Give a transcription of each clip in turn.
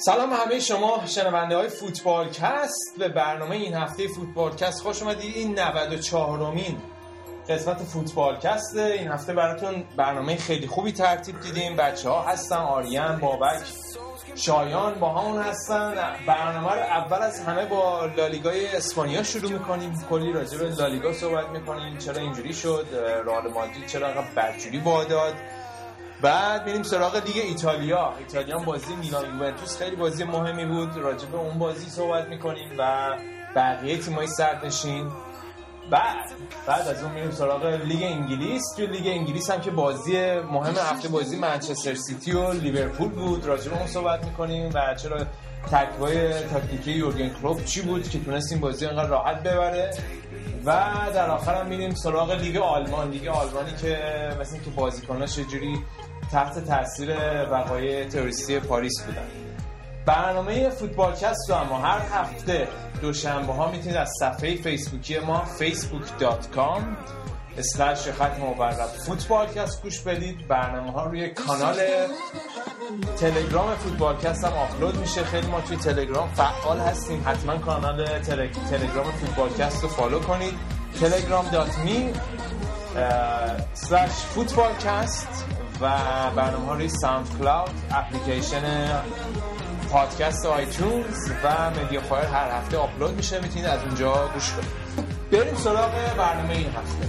سلام همه شما شنونده های فوتبالکست. به برنامه این هفته فوتبالکست خوش اومدید. این 94 امین قسمت فوتبالکسته این هفته براتون برنامه خیلی خوبی ترتیب دیدیم. بچه ها هستن آریان بابک شایان با همون هستن. برنامه رو اول از همه با لالیگای اسپانیا شروع می‌کنیم. کلی راجع به لالیگا صحبت می‌کنیم. چرا اینجوری شد؟ رئال مادرید چرا بدجوری باداد بعد میریم سراغ لیگ ایتالیا. ایتالیا بازی میلان یوونتوس خیلی بازی مهمی بود. راجع به اون بازی صحبت می‌کنیم و بقیه تیمای صدرنشین بعد بعد از اون میریم سراغ لیگ انگلیس. تو لیگ انگلیس هم که بازی مهم هفته بازی منچستر سیتی و لیورپول بود. راجع به اون صحبت می‌کنیم و چرا تک‌های تاکتیکی یورگن کلوپ چی بود که تونست این بازی انقدر راحت ببره. و در آخر هم میریم سراغ لیگ آلمان. لیگ آلمانی که مثل اینکه بازیکناش چجوری تحت تاثیر وقایع تروریستی پاریس بودن. برنامه فوتبالکست رو اما هر هفته دوشنبه ها می‌تونید از صفحه فیسبوکی ما facebook.com slash خط مورب فوتبالکست گوش بدید. برنامه ها روی کانال تلگرام فوتبالکست هم آپلود میشه. خیلی ما توی تلگرام فعال هستیم. حتما کانال تلگرام فوتبالکست رو follow کنید. telegram.me slash فوتبالکست. و برنامه ها روی ساوند کلاود application podcast آیتونز و مدیا فایر هر هفته آپلود میشه می‌تونید از اونجا گوش کنید بریم سراغ برنامه این هفته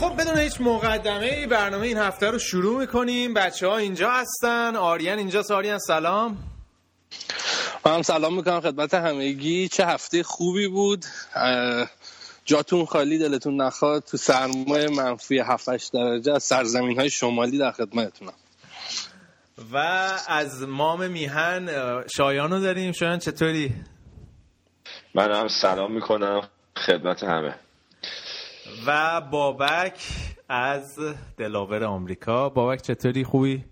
خب بدون هیچ مقدمه برنامه این هفته رو شروع می‌کنیم. بچه ها اینجا هستن. آریان اینجا آریان سلام. من سلام می‌کنم خدمت همگی. چه هفته خوبی بود. جاتون خالی دلتون نخواد. تو سرمایه منفی 7 درجه از سرزمین های شمالی در خدمتتونم. و از مام میهن شایانو داریم. شایان چطوری؟ من هم سلام می‌کنم. خدمت همه. و بابک از دلاور آمریکا. بابک چطوری؟ خوبی؟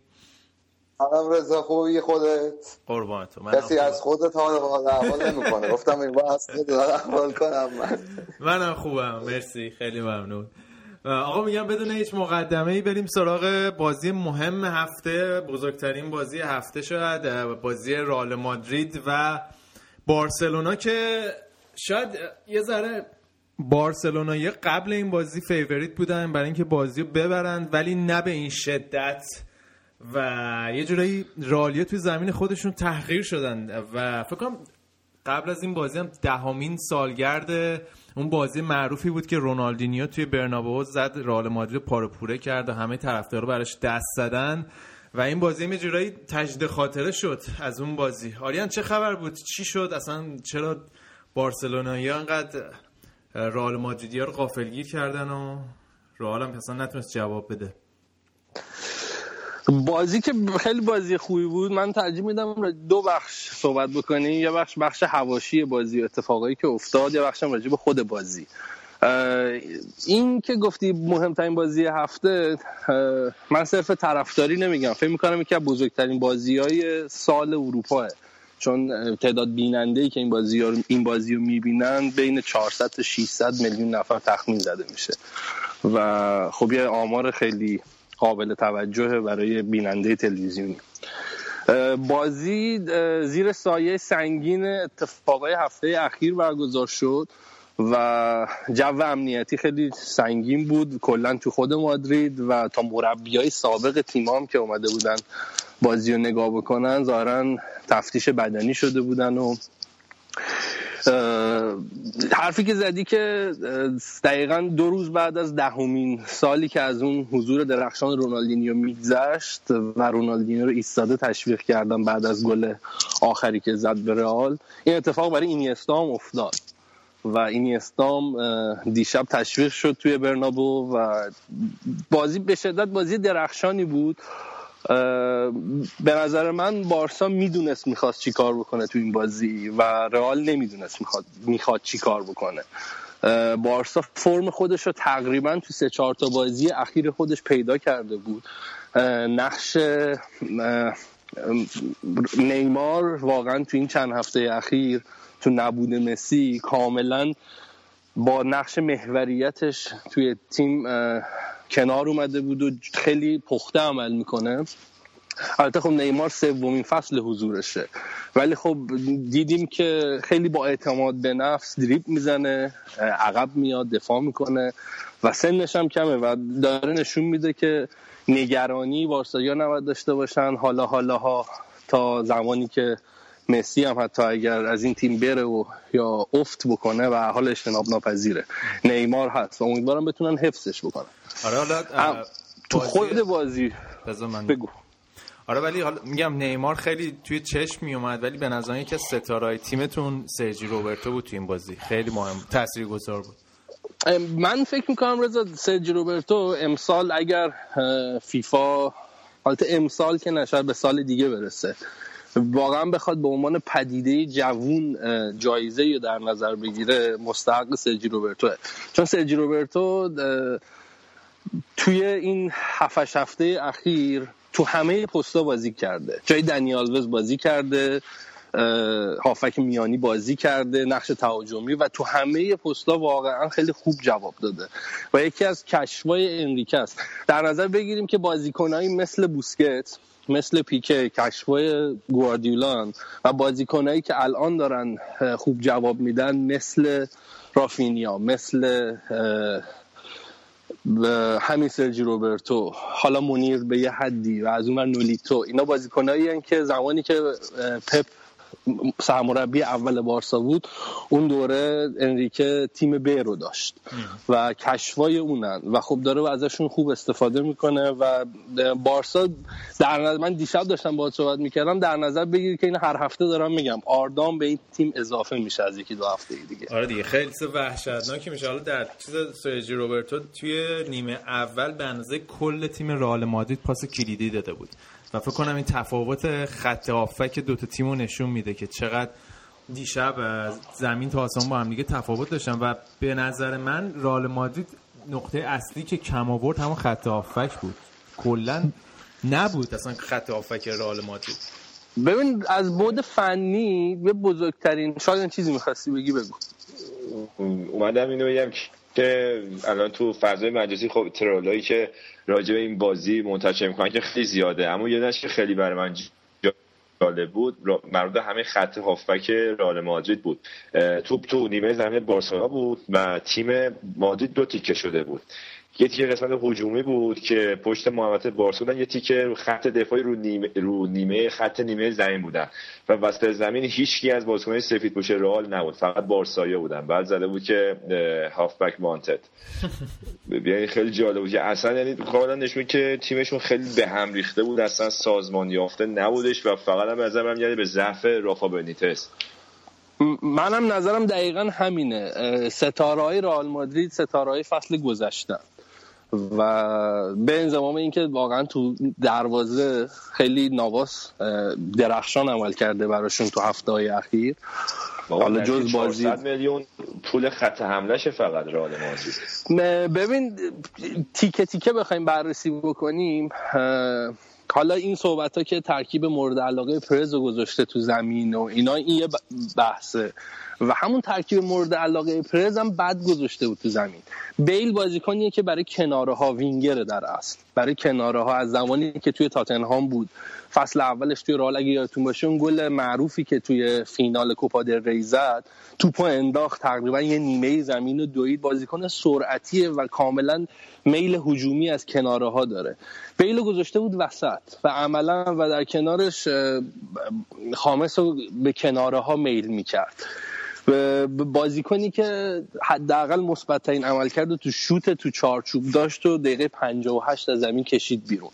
سلام رضا خوبی خودت؟ قربان تو کسی از خودت حال احوال نمی‌کنه. گفتم این از خودت احوال کنم. من منم خوبم. مرسی. خیلی ممنون. آقا میگم بدون هیچ مقدمه ای بریم سراغ بازی مهم هفته. بزرگترین بازی هفته شد. بازی رال مادرید و بارسلونا که شاید یه ذره بارسلونا یه قبل این بازی favorite بودن برای اینکه بازی رو ببرند ولی نه به این شدت. و یه جورایی رئالیا توی زمین خودشون تحقیر شدن. و فکر کنم قبل از این بازی هم دهمین سالگرد اون بازی معروفی بود که رونالدینیو توی برنابو زد رئال مادرید پاره پوره کرد و همه طرفدارا براش دست زدن. و این بازی یه جورایی تجدید خاطره شد از اون بازی. آریان چه خبر بود؟ چی شد؟ اصلا چرا بارسلونایی انقدر رئال مادریدیا رو غافلگیر کردن و رئال هم اصلا نتونست جواب بده. بازی که خیلی بازی خوبی بود. من ترجیح میدم دو بخش صحبت بکنیم. یه بخش بخش هواشی بازی و اتفاقایی که افتاد یه بخش راجع به خود بازی. این که گفتی مهمترین بازی هفته من صرف طرفداری نمیگم. فکر می‌کنم یکی از بزرگترین بازی های سال اروپاه. چون تعداد بیننده ای که این بازی رو این بازی رو می‌بینن بین 400 تا 600 میلیون نفر تخمین زده میشه. و خب یه آمار خیلی قابل توجه برای بیننده تلویزیونی. بازی زیر سایه سنگین اتفاقای هفته اخیر برگزار شد. و جو امنیتی خیلی سنگین بود. کلا تو خود مادرید و تا مربیای سابق تیمام که اومده بودن بازی رو نگاه بکنن ظاهرا تفتیش بدنی شده بودن و حرفی که زدی که دقیقا دو روز بعد از دهمین سالی که از اون حضور درخشان رونالدینیو میگذشت و رونالدینیو رو ایستاده تشویق کردن بعد از گل آخری که زد به رئال این اتفاق برای اینیستا هم افتاد. و اینیستام دیشب تشویق شد توی برنابو و بازی به شدت بازی درخشانی بود. به نظر من بارسا می‌دونست می‌خواست چی کار بکنه تو این بازی و رئال نمی‌دونست می‌خواد می‌خواد چی کار بکنه. بارسا فرم خودش رو تقریبا تو سه چهار تا بازی اخیر خودش پیدا کرده بود. نقش نیمار واقعا تو این چند هفته اخیر تو نبود مسی کاملا با نقش محوریتش توی تیم کنار اومده بود و خیلی پخته عمل می‌کنه. البته خب نیمار سومین فصل حضورشه. ولی خب دیدیم که خیلی با اعتماد به نفس دریب می‌زنه عقب میاد دفاع می‌کنه و سنش هم کمه و داره نشون میده که نگرانی بارسایا نباید داشته باشن. حالا حالا ها تا زمانی که مسی هم حتی اگر از این تیم بره و یا افت بکنه و حال اجتناب ناپذیره نیمار هست و امیدوارم بتونن حفظش بکنن. آره حالا تو خود بازی من بگو. آره ولی حالا میگم نیمار خیلی توی چشم می اومد ولی به نظر که ستارهای تیمتون سرجی روبرتو بود توی این بازی. خیلی مهم تاثیرگذار بود. من فکر می‌کنم رضا سرجی روبرتو امسال اگر فیفا حالت امسال که نشد به سال دیگه برسه. واقعا بخواد به عنوان پدیده جوون جایزه یا در نظر بگیره مستحق سرجی روبرتو چون سرجی روبرتو توی این هفت هفته اخیر تو همه پستا بازی کرده. جای دنیال بازی کرده هافک میانی بازی کرده نقش تهاجمی و تو همه پستا واقعا خیلی خوب جواب داده. و یکی از کشفای انریکه است. در نظر بگیریم که بازیکنایی مثل بوسکت مثل پیکه کشفای گواردیولان و بازیکنایی که الان دارن خوب جواب میدن مثل رافینیا مثل همین سرجی روبرتو. حالا مونیر به یه حدی و از اون نولیتو. اینا بازیکنایی که زمانی که پپ سرمربی اول بارسا بود. اون دوره انریکه تیم ب رو داشت و کشفای اونن. و خب داره و ازشون خوب استفاده می‌کنه و بارسا در نظر من دیشب داشتم باهات صحبت می‌کردم. در نظر بگیر که این هر هفته دارم میگم. آردام به این تیم اضافه میشه از یکی دو هفته دیگه. آره دیگه خیلی وحشتناکی میشه. حالا در چیز سرجی روبرتو توی نیمه اول به اندازه کل تیم رئال مادرید پاس کلیدی داده بود. و فکر کنم این تفاوت خط آفک دوتا تیم رو نشون میده که چقدر دیشب زمین تا آسمان با هم دیگه تفاوت داشتن و به نظر من رال مادرید نقطه اصلی که کم آورد همون خط آفک بود. کلا نبود اصلا خط آفک رال مادرید. ببین از بود فنی به بزرگترین شاید چیزی می‌خواستی بگی بگو. اومدم اینو بگم که الان تو فضای مجازی خب ترولایی که راجع به این بازی منتشر می‌کنن که خیلی زیاده. اما یه که خیلی برای من جالب بود مربوط همه خط هافبک رئال مادرید بود. توپ تو نیمه زمین بارسلونا بود و تیم مادرید دو تیکه شده بود. یه تیکه قسمت هجومی بود که پشت محوطه بارسا یه تیکه خط دفاعی رو نیمه, رو نیمه خط نیمه زمین بودن. و وسط زمین هیچکی از بازیکنان سفید پوش رئال نبود. فقط بارسایا بودن. بعد زده بود که هافبک وانتد. یعنی خیلی جالب بود. اصلا یعنی کاملا نشون که تیمشون خیلی به هم ریخته بود. اصلا سازمان یافته نبودش و فقط هم از یعنی به ضعف رافا بنیتس منم نظرم دقیقا همینه. ستاره های رئال مادرید ستاره های فصل گذشتن. و به انضمام اینکه واقعا تو دروازه خیلی نواس درخشان عمل کرده براشون تو هفته های اخیر حالا جز بازی میلیون پول خط حملش فقط رئال مادرید. ببین تیکه تیکه بخوایم بررسی بکنیم حالا این صحبت ها که ترکیب مورد علاقه پرز گذاشته تو زمین و اینا این یه بحثه. و همون ترکیب مورد علاقه پرز هم بد گذاشته بود تو زمین. بیل بازیکنیه که برای کناره ها وینگره در اصل. برای کناره ها از زمانی که توی تاتنهام بود. فصل اولش توی رال اگه یادتون باشه اون گل معروفی که توی فینال کوپا در ری زد توپو انداخت تقریبا یه نیمه زمین و دوید. بازیکن سرعتیه و کاملا میل هجومی از کناره ها داره. بیل گذاشته بود وسط و عملا و در کنارش خامس رو به کناره ها میل می‌کرد. بازیکنی که حداقل مثبت ترین عمل کرد تو شوت تو چارچوب داشت و دقیقه 58 از زمین کشید بیرون.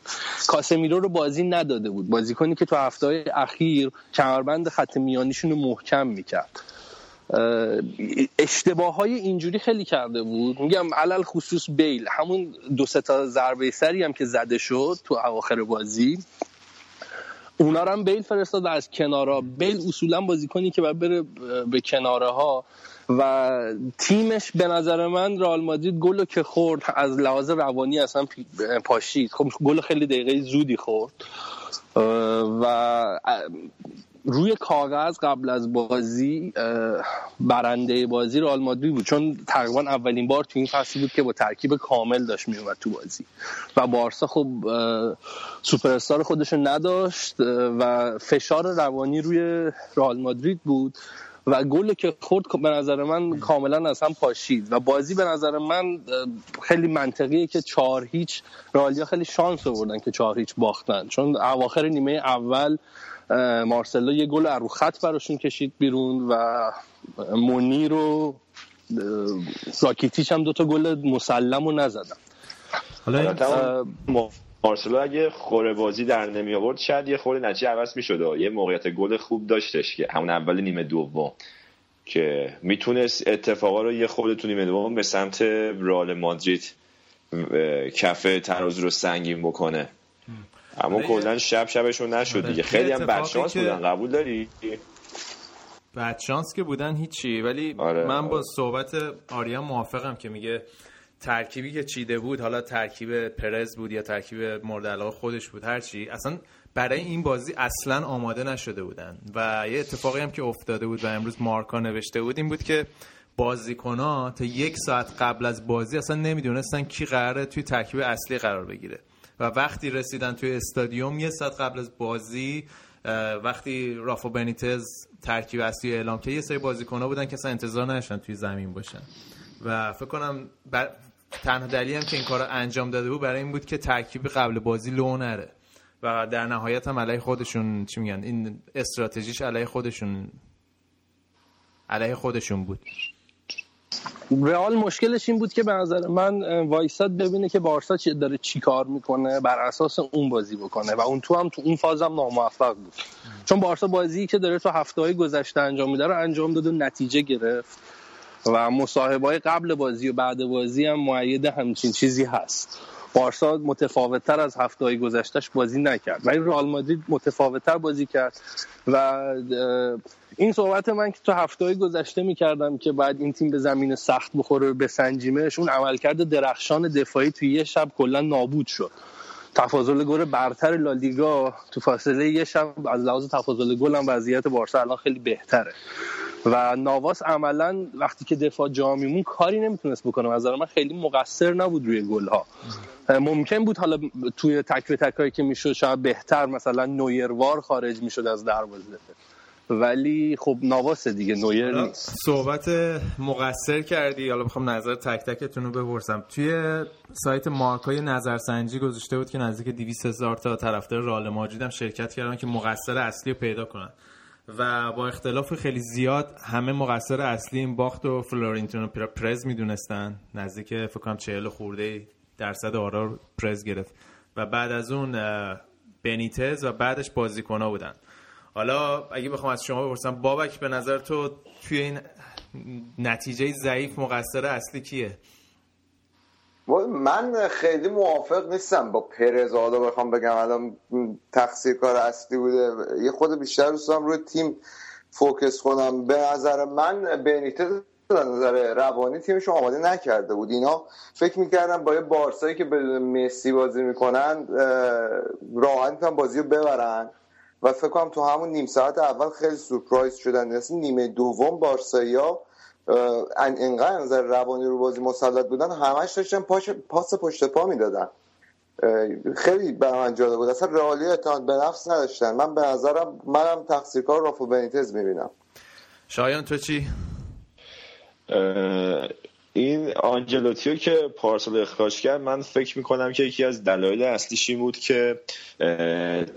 کاسمیرو رو بازی نداده بود. بازیکنی که تو هفته اخیر کمربند خط میانیشون رو محکم می‌کرد. اشتباه های اینجوری خیلی کرده بود. میگم علل خصوص بیل. همون دو تا ضربه سری هم که زده شد تو اواخر بازی. اونا رو هم بیل فرستاد از کنارا. بیل اصولا بازیکنی که باید بره به کناره ها و تیمش به نظر من رئال مادرید گل که خورد از لحاظ روانی اصلا پاشید. خب گل خیلی دقیقه زودی خورد. و روی کاغذ قبل از بازی برنده بازی رئال مادرید بود. چون تقریبا اولین بار تو این فصل بود که با ترکیب کامل داشت میومد تو بازی. و بارسا خب سوپر استار خودش نداشت و فشار روانی روی رئال مادرید بود. و گل که خورد به نظر من کاملا از هم پاشید. و بازی به نظر من خیلی منطقیه که چهار هیچ رالیا خیلی شانس آوردن که چهار هیچ باختن. چون اواخر نیمه اول مارسلو یه گل رو خط براشون کشید بیرون و مونی رو راکیتیچ هم دوتا گل مسلم رو نزدن. حالا مارسلو اگه خوره بازی در نمی آورد شاید یه خوره نتیجه عوض می‌شد یه موقعیت گل خوب داشتش که همون اول نیمه دوم که می‌تونست اتفاقا رو یه خورده تو نیمه دوم به سمت رال مادرید کف تراز رو سنگین بکنه. اما کلا شب شبشون نشد آره. دیگه. خیلی هم بدشانس بودن. قبول داری؟ بدشانس که بودن هیچی. ولی آره. من با صحبت آریا موافقم که میگه ترکیبی که چیده بود حالا ترکیب پرز بود یا ترکیب مورد علاقه خودش بود هرچی اصلا برای این بازی اصلا آماده نشده بودن. و یه اتفاقی هم که افتاده بود و امروز مارکا نوشته بود این بود که بازیکن تا یک ساعت قبل از بازی اصلا نمی‌دونستن کی قراره توی ترکیب اصلی قرار بگیره. و وقتی رسیدن توی استادیوم یه ساعت قبل از بازی وقتی رافا بنیتز ترکیب اصلی اعلام که یه سری بازیکن‌ها بودن که اصلا انتظار نداشتن توی زمین باشن. و فکر کنم تنها دلیلی هم که این کار انجام داده بود برای این بود که ترکیب قبل بازی لو نره. و در نهایت هم علیه خودشون چی میگن این استراتژیش علیه خودشون علیه خودشون بود. رئال مشکلش این بود که به نظر من وایساد ببینه که بارسا چی داره چی کار می‌کنه بر اساس اون بازی بکنه. و اون تو هم تو اون فاز هم ناموفق بود. چون بارسا بازی که داره تو هفته های گذشته انجام میده رو انجام داد و نتیجه گرفت. و مصاحبه های قبل بازی و بعد بازی هم معید همچین چیزی هست. بارسا متفاوت تر از هفته های گذشتهش بازی نکرد. ولی رئال مادرید متفاوت تر بازی کرد و این صحبت من که تو هفته های گذشته می‌کردم که بعد این تیم به زمین سخت بخوره به سنجیمش اون عملکرد درخشان دفاعی توی یه شب کلا نابود شد. تفاضل گل برتر لالیگا تو فاصله یه شب از لحاظ تفاضل گل هم وضعیت بارسا الان خیلی بهتره. و نواس عملا وقتی که دفاع جا میمون کاری نمی‌تونست بکنه. نظر من خیلی مقصر نبود روی گل ها ممکن بود حالا توی تک به تکایی که می‌شد شاید بهتر مثلا نویروار خارج می‌شد از دروازه. ولی خب نواس دیگه نویر نیست. صحبت مقصر کردی. حالا بخوام نظر تک تکتون رو بپرسم. توی سایت مارکای نظرسنجی گذاشته بود که نزدیک 200 هزار تا طرفدار رئال مادرید هم شرکت کردن که مقصر اصلی رو پیدا کنن. و با اختلاف خیلی زیاد همه مقصر اصلی این باخت و فلورنتینو پرز می‌دونستن. نزدیک فکر کنم 40 خورده درصد آرا پرز گرفت. و بعد از اون بنیتز و بعدش بازیکن‌ها بودن. حالا اگه بخوام از شما بپرسم بابک به نظر تو توی این نتیجه ضعیف مقصر اصلی کیه؟ من خیلی موافق نیستم با پرز بخوام بگم الان تقصیر کار اصلی بوده. یه خود بیشتر دوستم روی تیم فوکس کنم. به نظر من بنیتز نظر روانی تیمش آماده نکرده بود. اینا فکر می‌کردن با یه بارسایی که بدون مسی بازی می‌کنن راحت بازی رو ببرن. و فکر کنم تو همون نیم ساعت اول خیلی سورپرایز شدن. مثل نیمه دوم بارسایا انقدر نظر روانی رو بازی مسلط بودن همش داشتن پاش پاس پشت پا می‌دادن. خیلی به من جالب بود. اصلا رئالی اعتماد به نفس نداشتن. من به نظرم منم تقصیرکار رافو بنیتز می‌بینم. شایان تو چی؟ این آنجلوتیو که پارسال اخراج کرد من فکر می‌کنم که یکی از دلایل اصلیش این بود که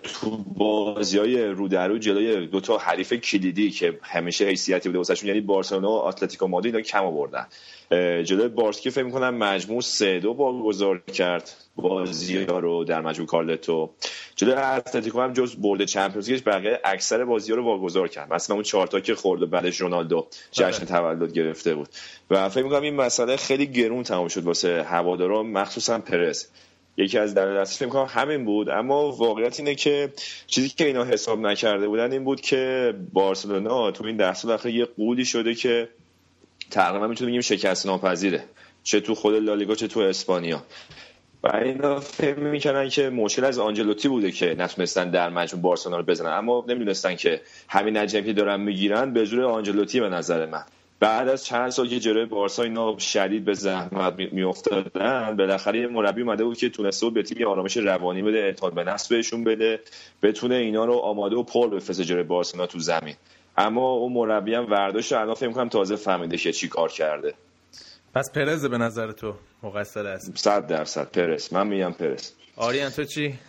تو بازی های رو در رو جلوی دو تا حریف کلیدی که همیشه حیثیتی بوده واسهشون یعنی بارسلونا و اتلتیکو مادرید اینا کم آوردن. جلوی بارسکی فکر می‌کنم مجموع سه دو گذار کرد بازی ها رو در مجموع کارلتو. جلوی اتلتیکو هم جز برد چمپیونز لیگ بقیه اکثر بازی ها رو واگذار کرد. مثلا اون چهار تا که خورد و بعدش رونالدو جشن بله. تولد گرفته بود. و فکر می‌کنم این مسئله خیلی گرون تمام شد واسه هوادارا مخصوصا پرس. یکی از دلیل اصلی فکر همین بود اما واقعیت اینه که چیزی که اینا حساب نکرده بودن این بود که بارسلونا تو این ده سال اخیر یه قولی شده که تقریبا می‌تونیم بگیم شکست ناپذیره. چه تو خود لالیگا چه تو اسپانیا. و اینا فکر می‌کنن که مشکل از آنجلوتی بوده که نتونستن در مجموع بارسلونا رو بزنن. اما نمی‌دونستن که همین نجمی دارن می‌گیرن به زور آنجلوتی به نظر من. بعد از چند سال که جلوی بارسا اینا شدید به زحمت میافتادن بالاخره یه مربی اومده بود که تونسته بود به تیم آرامش روانی بده اعتماد به نفس بهشون بده بتونه اینا رو آماده و پر بفرسته جلوی بارسلونا تو زمین. اما اون مربی هم ورداش الان فکر کنم تازه فهمیده که چی کار کرده. پس پرز به نظر تو مقصر است؟ 100 درصد پرس من میگم پرس آریان تو چی؟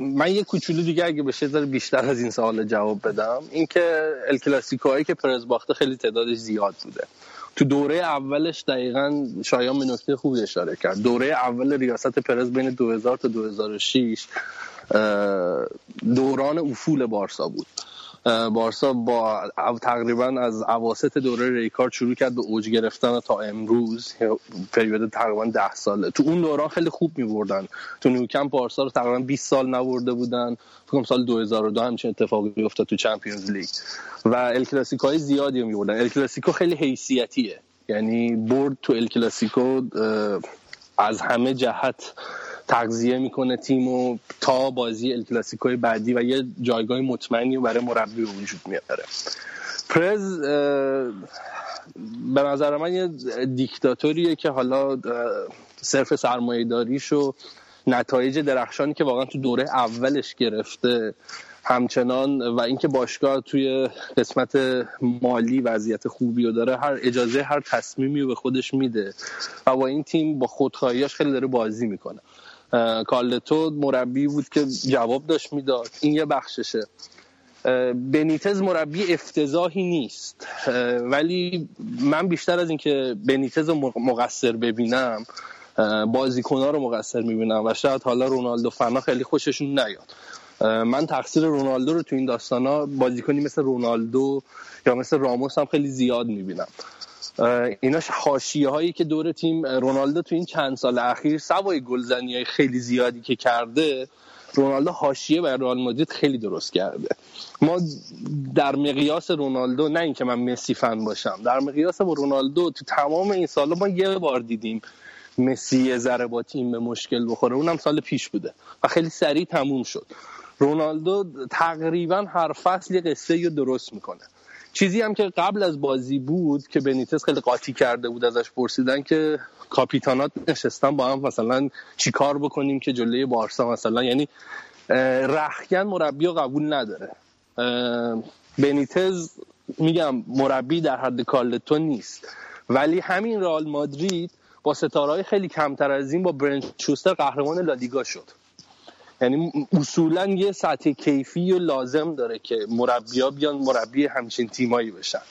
من یه کوچولو دیگه اگه بشه ذره بیشتر از این سوال جواب بدم. اینکه ال کلاسیکوهایی که پرز باخته خیلی تعدادش زیاد بوده. تو دوره اولش دقیقا شایان به نکته خوبی اشاره کرد. دوره اول ریاست پرز بین 2000 تا 2006 دوران افول بارسا بود. بارسا با تقریبا از اواسط دوره ریکارد شروع کرد به اوج گرفتن تا امروز. پریود تقریبا ده ساله. تو اون دوران خیلی خوب می بردن تو نیوکمپ بارسا رو تقریبا 20 سال نبرده بودن. فکر سال 2002 همچین اتفاقی افتاد تو چمپیونز لیگ. و ال کلاسیکو های زیادی می بردن ال کلاسیکو خیلی حیثیتیه. یعنی برد تو ال کلاسیکو از همه جهت تغذیه می‌کنه تیم و تا بازی ال کلاسیکوی بعدی و یه جایگاه مطمئنی برای مربی وجود میاره. پرز به نظر من یه دیکتاتوریه که حالا صرف سرمایه داریش و نتایج درخشانی که واقعا تو دوره اولش گرفته همچنان و اینکه باشگاه توی قسمت مالی وضعیت خوبی رو داره هر اجازه هر تصمیمی رو به خودش میده و با این تیم با خودخواهیاش خیلی داره بازی می‌کنه. کارلتو مربی بود که جواب داشت می‌داد. این یه بخششه. بنیتز مربی افتضاحی نیست. ولی من بیشتر از اینکه بنیتز رو مقصر ببینم بازیکنها رو مقصر می‌بینم و شاید حالا رونالدو فنا خیلی خوششون نیاد. من تقصیر رونالدو رو تو این ها بازیکنی مثل رونالدو یا مثل راموس هم خیلی زیاد می‌بینم. اینا حاشیه هایی که دور تیم رونالدو تو این چند سال اخیر سوای گلزنی های خیلی زیادی که کرده رونالدو حاشیه برای رئال مادرید خیلی درست کرده. ما در مقیاس رونالدو نه اینکه من مسی فن باشم در مقیاس با رونالدو تو تمام این سالا ما یه بار دیدیم مسی یه ذره با تیم به مشکل بخوره. اونم سال پیش بوده و خیلی سریع تموم شد. رونالدو تقریبا هر فصل یه قصه درست می‌کنه. چیزی هم که قبل از بازی بود که بنیتس خیلی قاطی کرده بود ازش پرسیدن که کاپیتانات نشستن با هم مثلا چیکار بکنیم که جلوی بارسا مثلا؟ یعنی رخکن مربی رو قبول نداره. بنیتز میگم مربی در حد کارلتو نیست. ولی همین رئال مادرید با ستاره خیلی کمتر از این با برنچ شوستر قهرمان لالیگا شد. یعنی اصولا یه سطح کیفی و لازم داره که مربیا بیان مربی همچین تیمایی بشن.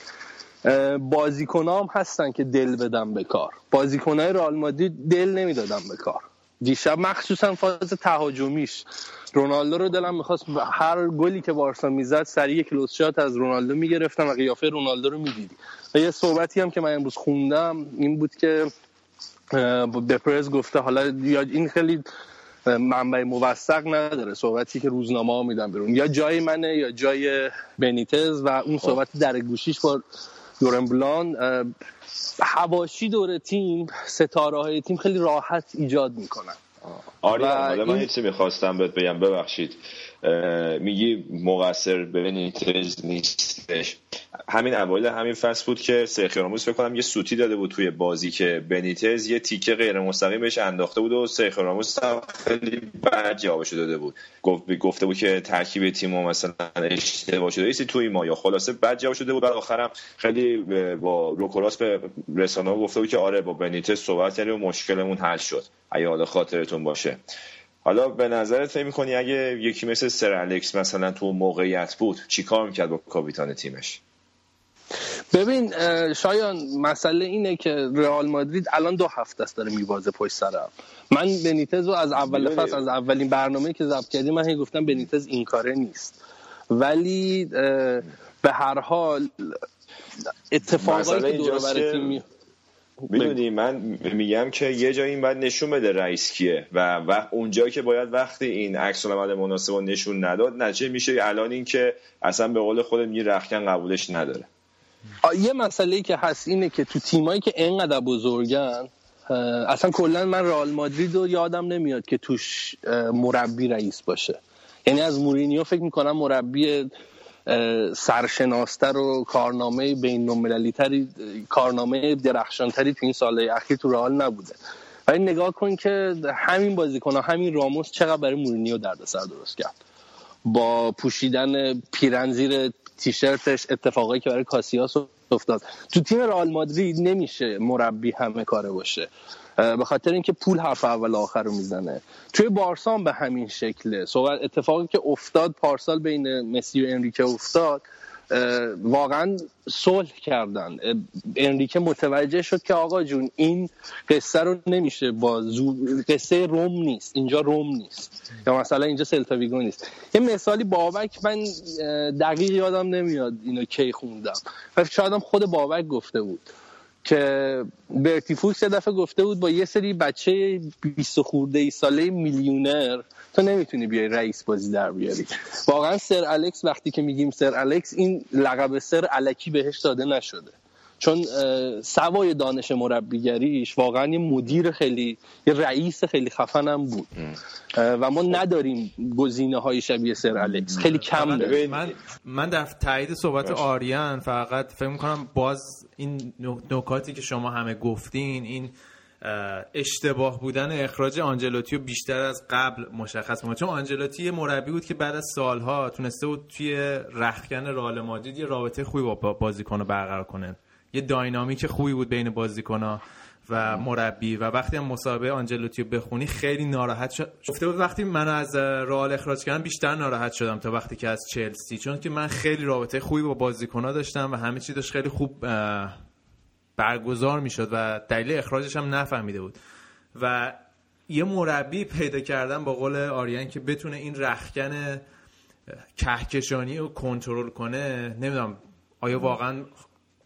بازیکن هم هستن که دل بدن به کار. بازیکن های رئال مادرید دل نمی‌دادن به کار. دیشب مخصوصا فاز تهاجمیش. رونالدو رو دلم می‌خواست هر گلی که بارسا می‌زد سریع یک شات از رونالدو می‌گرفتم و قیافه رونالدو رو می‌دیدی. و یه صحبتی هم که من امروز خوندم این بود که به پرز گفته حالا این خیلی منبع موثق نداره. صحبتی که روزنامه ها میدن بیرون. یا جای منه یا جای بنیتز و اون خب. صحبت در گوشیش با دورن بلان حواشی دور تیم ستاره های تیم خیلی راحت ایجاد می‌کنن. حالا من هیچی می‌خواستم بهت بگم. ببخشید. میگی مقصر بنیتز نیستش. همین اوایل همین فصل بود که سرخی راموس فکر کنم یه سوتی داده بود توی بازی که بنیتز یه تیکه غیر مستقیم بهش انداخته بود و سرخی راموس خیلی بد جوابش داده بود. گفته بود که ترکیب تیم مثلا اشتباه شده ایسی توی ما یا خلاصه بد جواب شده بود. بعد آخرم خیلی با روکوراس به رسانه گفته بود که آره با بنیتز صحبت کردیم و مشکلمون حل شد. اگه حالا خاطرتون باشه. حالا به نظرت فکر می‌کنی اگه یکی مثل سر الکس مثلا تو موقعیت بود چیکار می‌کرد با کاپیتان تیمش؟ ببین شایان مسئله اینه که رئال مادرید الان دو هفته است داره میوازه پشت سرم من بنیتز رو از اول فصل از اولین برنامه که ضبط کردیم من هی گفتم بنیتز این کاره نیست. ولی به هر حال اتفاقایی که دور بر تیم می‌دونی من میگم که یه جایی این باید نشون بده رئیس کیه و وقت اونجا که باید وقتی این عکس العمل مناسب نشون نداد نتیجه میشه الان این که اصلا به قول خود میگه رخکن قبولش نداره. یه مسئله که هست اینه که تو تیمایی که اینقدر بزرگن اصلا کلا من رئال مادرید رو یادم نمیاد که توش مربی رئیس باشه. یعنی از مورینیو فکر می‌کنم مربی سرشناستر و کارنامه بین المللی تری کارنامه درخشانتری تو این سال اخیر تو رئال نبوده. ولی نگاه کن که همین بازیکن همین راموس چقدر برای مورینیو دردسر درست کرد. با پوشیدن پیرن زیر تیشرتش اتفاقایی که برای کاسیاس افتاد. تو تیم رئال مادرید نمیشه مربی همه کاره باشه. به خاطر اینکه پول حرف اول آخر رو می‌زنه. توی بارسا به همین شکله. صحبت اتفاقی که افتاد پارسال بین مسی و انریکه افتاد واقعا صلح کردن. انریکه متوجه شد که آقا جون این قصه رو نمیشه با زو... قصه روم نیست. اینجا روم نیست. یا مثلا اینجا سلتاویگو نیست. یه مثالی بابک من دقیق یادم نمیاد اینو کی خوندم. و شاید خود بابک گفته بود. که برتی فوکس یه دفعه گفته بود با یه سری بچه 20 خورده ای ساله میلیونر تو نمی‌تونی بیای رئیس بازی در بیاری. واقعا سر الکس وقتی که میگیم سر الکس این لقب سر الکی بهش داده نشده. چون سوای دانش مربیگریش واقعا یه مدیر خیلی یه رئیس خیلی خفنم بود. و ما نداریم گزینه های شبیه سر الکس. خیلی کم داریم. من من در تایید صحبت آریان فقط فکر می‌کنم باز این نکاتی که شما همه گفتین این اشتباه بودن اخراج آنجلوتی رو بیشتر از قبل مشخص بود چون آنجلوتی یه مربی بود که بعد از سالها تونسته بود توی رخکن رئال مادرید یه رابطه خوبی با بازیکن رو برقرار کنه. یه داینامیک خوبی بود بین بازیکن‌ها و مربی. و وقتی هم مسابقه آنجلوتی رو بخونی خیلی ناراحت شد. گفته بود وقتی من از رئال اخراج کردم بیشتر ناراحت شدم تا وقتی که از چلسی. چون که من خیلی رابطه خوبی با بازیکن‌ها داشتم و همه چی داشت خیلی خوب برگزار می‌شد و دلیل اخراجش هم نفهمیده بود. و یه مربی پیدا کردن با قول آریان که بتونه این رخکن کهکشانی رو کنترل کنه. نمی‌دونم آیا واقعا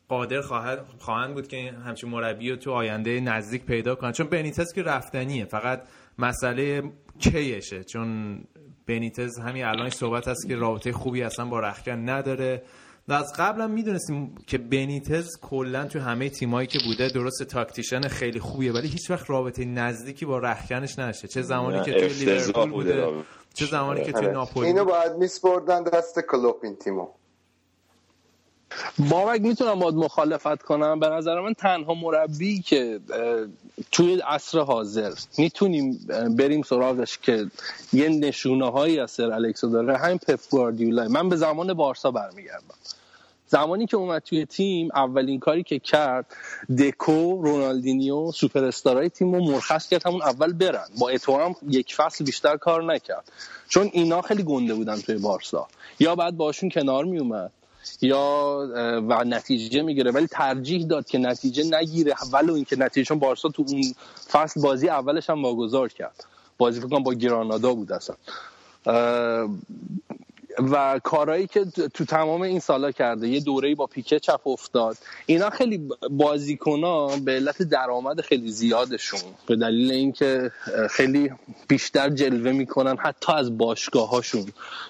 قادر خواهد خواهند بود که همچین مربی رو تو آینده نزدیک پیدا کنن. چون بنیتز که رفتنیه فقط مسئله کیشه. چون بنیتز همین الان صحبت هست که رابطه خوبی اصلا با رخکن نداره. و از قبلا می‌دونستیم که بنیتز کلا تو همه تیمایی که بوده درست تاکتیشن خیلی خوبیه ولی هیچ وقت رابطه نزدیکی با رخکنش نشه. چه زمانی که توی لیورپول بوده چه زمانی که توی ناپولی اینو باید میسپردن دست کلوپ این تیمو. بابک می‌تونم باید مخالفت کنم؟ به نظر من تنها مربی که توی عصر حاضر می‌تونیم بریم سراغش که یه نشونه هایی از سر الکسو داره همین پپ گواردیولا. من به زمان بارسا برمیگردم. زمانی که اومد توی تیم اولین کاری که کرد دکو رونالدینیو سوپر استارای تیم رو مرخص کرد همون اول برن. با اتو یک فصل بیشتر کار نکرد. چون اینا خیلی گنده بودن توی بارسا. یا بعد باشون کنار میومد یا و نتیجه می‌گیره. ولی ترجیح داد که نتیجه نگیره. ولو اینکه نتیجه بارسا تو اون فصل بازی اولش هم واگذار کرد. بازی فکر با گرانادا بود اصلا. و کارهایی که تو تمام این سالا کرده. یه دوره‌ای با پیکه چپ افتاد. اینا خیلی بازیکنا به علت درآمد خیلی زیادشون. به دلیل اینکه خیلی بیشتر جلوه می‌کنن. حتی از باشگاهاشون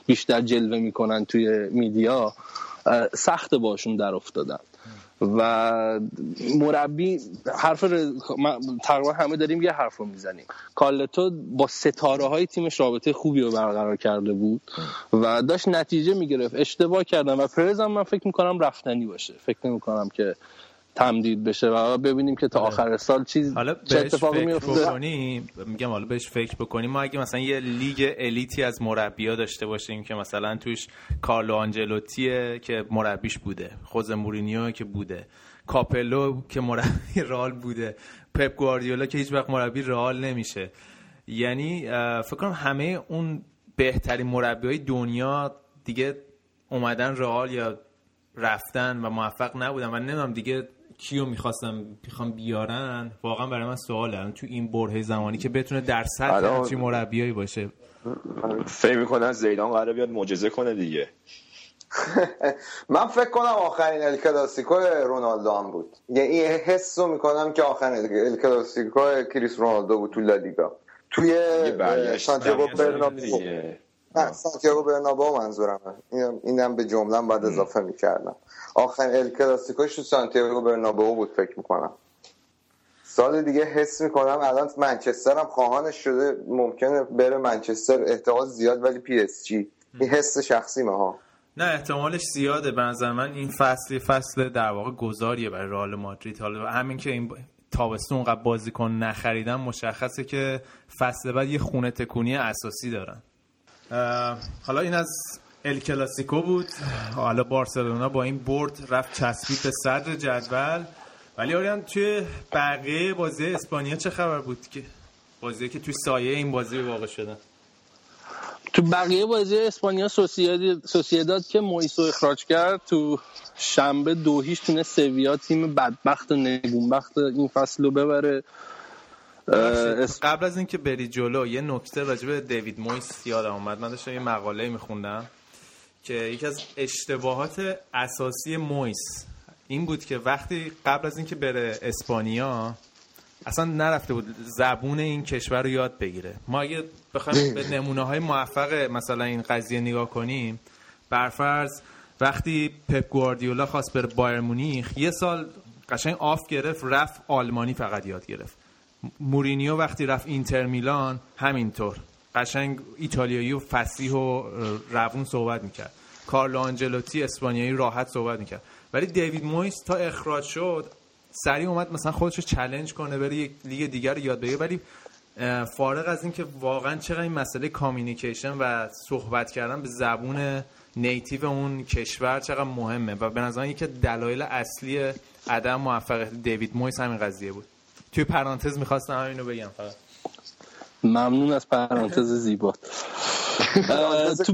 بیشتر جلوه می‌کنن توی میدیا. سخت باشون در افتادن. و مربی حرف تقریبا همه داریم یه حرف رو می‌زنیم. کالتو با ستاره های تیمش رابطه خوبی رو برقرار کرده بود و داشت نتیجه می‌گرفت. اشتباه کردن و پرزم من فکر می‌کنم رفتنی باشه. فکر نمی‌کنم که تمدید بشه و ببینیم که تا آره. آخر سال چیز حالا چه اتفاقی میفته میگم حالا بهش فکر بکنیم ما اگه مثلا یه لیگ elite ی از مربیا داشته باشیم که مثلا توش کارلو آنجلوتیه که مربیش بوده خوزه مورینیو که بوده کاپلو که مربی رئال بوده پپ گواردیولا که هیچ وقت مربی رئال نمیشه. یعنی فکر کنم همه اون بهترین مربی های دنیا دیگه اومدن رئال یا رفتن و موفق نبودن و نمی‌دونم دیگه کیو می‌خواستم می‌خوام بیارن؟ واقعا برای من سواله. تو این برهه زمانی که بتونه در سطح همچین مربیایی باشه. فکر می‌کنن زیدان قراره بیاد معجزه کنه دیگه. من فکر کنم آخرین ال کلاسیکو رونالدو هم بود. یعنی این حس رو می‌کنم که آخرین ال کلاسیکو کریس رونالدو بود تو لالیگا. توی سانتیاگو برنابو سانتیاگو برنابو منظورم اینم به جمله بعد اضافه می‌کردم. آخرین ال کلاسیکوش تو سانتیاگو برنابو بود فکر می‌کنم. سال دیگه حس می‌کنم الان منچستر هم خواهانش شده ممکنه بره منچستر احتمال زیاد ولی پی اس جی. این حس شخصی ها. نه احتمالش زیاده. به نظر من این فصل فصل در واقع گذاریه برای رئال مادرید. حالا همین که این تابستون قبل بازیکن نخریدن مشخصه که فصل بعد یه خونه تکونی اساسی دارن. حالا این از ال کلاسیکو بود. حالا بارسلونا با این برد رفت چسبید به صدر جدول. ولی آریان توی بقیه بازی اسپانیا چه خبر بود که بازی که توی سایه این بازی واقع شدن تو بقیه بازی اسپانیا سوسیداد که مویسو اخراج کرد تو شنبه دو هیچ تونه سویا تیم بدبخت و نگونبخت این فصل رو ببره. قبل از اینکه بری جلو یه نکته راجع به دیوید مویس یادم اومد. من داشتم یه مقاله میخوندم. که یکی از اشتباهات اساسی مویس این بود که وقتی قبل از اینکه بره اسپانیا اصلا نرفته بود زبون این کشور رو یاد بگیره. ما اگه بخوایم به نمونه های موفق مثلا این قضیه نگاه کنیم برفرض وقتی پپ گواردیولا خواست بره بایر مونیخ یه سال قشنگ off گرفت رفت آلمانی فقط یاد گرفت. مورینیو وقتی رفت اینتر میلان همینطور. قشنگ ایتالیایی و فصیح و روون صحبت می‌کرد. کارلو آنجلوتی اسپانیایی راحت صحبت می‌کرد. ولی دیوید مویس تا اخراج شد سریع اومد مثلا خودش رو challenge کنه بره یک لیگ دیگر رو یاد بگیره. ولی فارغ از اینکه واقعا چقدر این مسئله communication و صحبت کردن به زبون native اون کشور چقدر مهمه و به نظر یکی دلایل اصلی عدم موفقیت دیوید مویس همین قضیه بود. توی پرانتز می‌خواستم همینو بگم فقط. ممنون از پرانتز زیبات. تو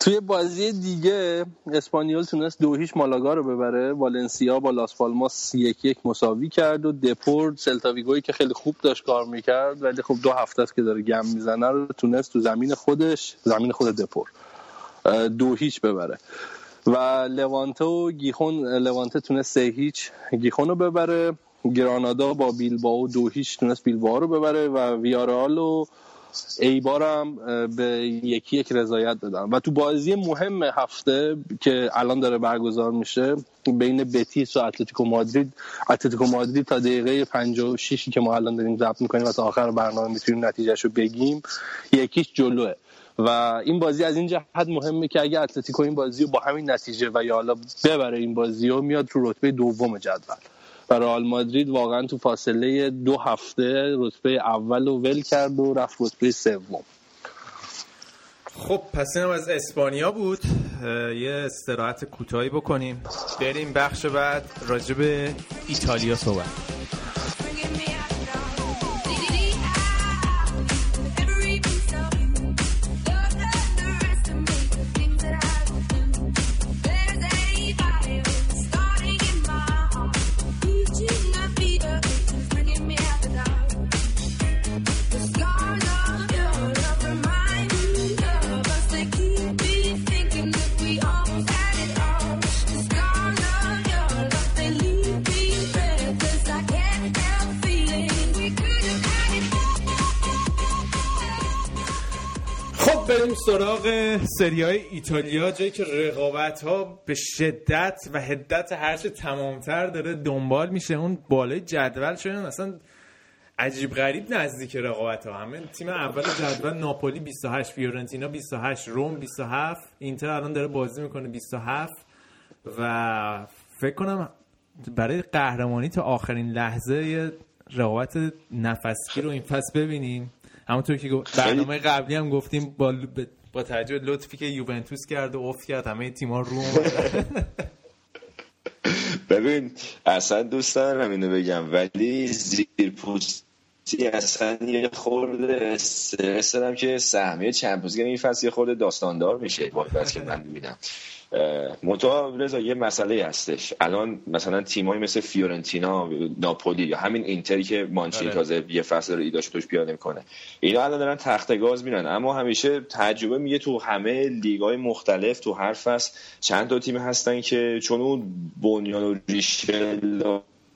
توی بازی دیگه اسپانیول تونست دو هیچ مالاگا رو ببره. والنسیا با لاس پالماس یک یک مساوی کرد و دپورت سلتاویگوی که خیلی خوب داشت کار می‌کرد ولی خب دو هفته است که داره گند می‌زنه رو تونست تو زمین خودش زمین خود دپور دو هیچ ببره. و لوانته و گیخون لوانته تونست سه هیچ گیخون رو ببره. گرانادا با بیلباو دو هیچ تونست بیلباو رو ببره و ویارال و ایبارم به یکی یک رضایت دادم و تو بازی مهم هفته که الان داره برگزار میشه بین بتیس و اتلتیکو مادرید. اتلتیکو مادرید تا دقیقه 56 که ما الان داریم ضبط می‌کنیم و تا آخر برنامه می‌تونیم نتیجهشو بگیم یکیش جلوه. و این بازی از این جهت مهمه که اگه اتلتیکو این بازی رو با همین نتیجه و یا حالا ببره این بازی رو میاد رو رتبه دوم جدول. و رئال مادرید واقعا تو فاصله دو هفته رتبه اول رو ول کرد و رفت رتبه سوم. خب پس اینم از اسپانیا بود. یه استراحت کوتاهی بکنیم. بریم بخش بعد راجع به ایتالیا صحبت سراغ سری های ایتالیا جایی که رقابت ها به شدت و هدت هرچه تمامتر داره دنبال میشه. اون بالای جدول شدن اصلا عجیب غریب نزدیک رقابت ها همه تیم اول جدول ناپولی 28 فیورنتینا 28 روم 27 اینتر الان داره بازی می‌کنه 27 و فکر کنم برای قهرمانی تا آخرین لحظه یه رقابت نفسگیر رو این فصل ببینیم. همونطور که برنامه قبلی هم گفتیم با با توجه لطفی که یوونتوس کرد و افت کرد همه تیم‌ها رو ببین اصلا دوست دارم اینو بگم ولی زیر پوست اصلا یه خورده استرس دارم که سهمیه چمپیونز این فصل یه خورده داستاندار میشه با که من می‌بینم. منتها رضا یه مسئله هستش. الان مثلا تیمایی مثل فیورنتینا ناپولی یا همین اینتری که مانچینی آره. تازه یه فصل رو ایداش توش پیاده می‌کنه. اینا الان دارن تخت گاز میرن. اما همیشه تجربه میگه تو همه لیگای مختلف تو هر فصل چند تا تیم هستن که چون اون بنیان و ریشه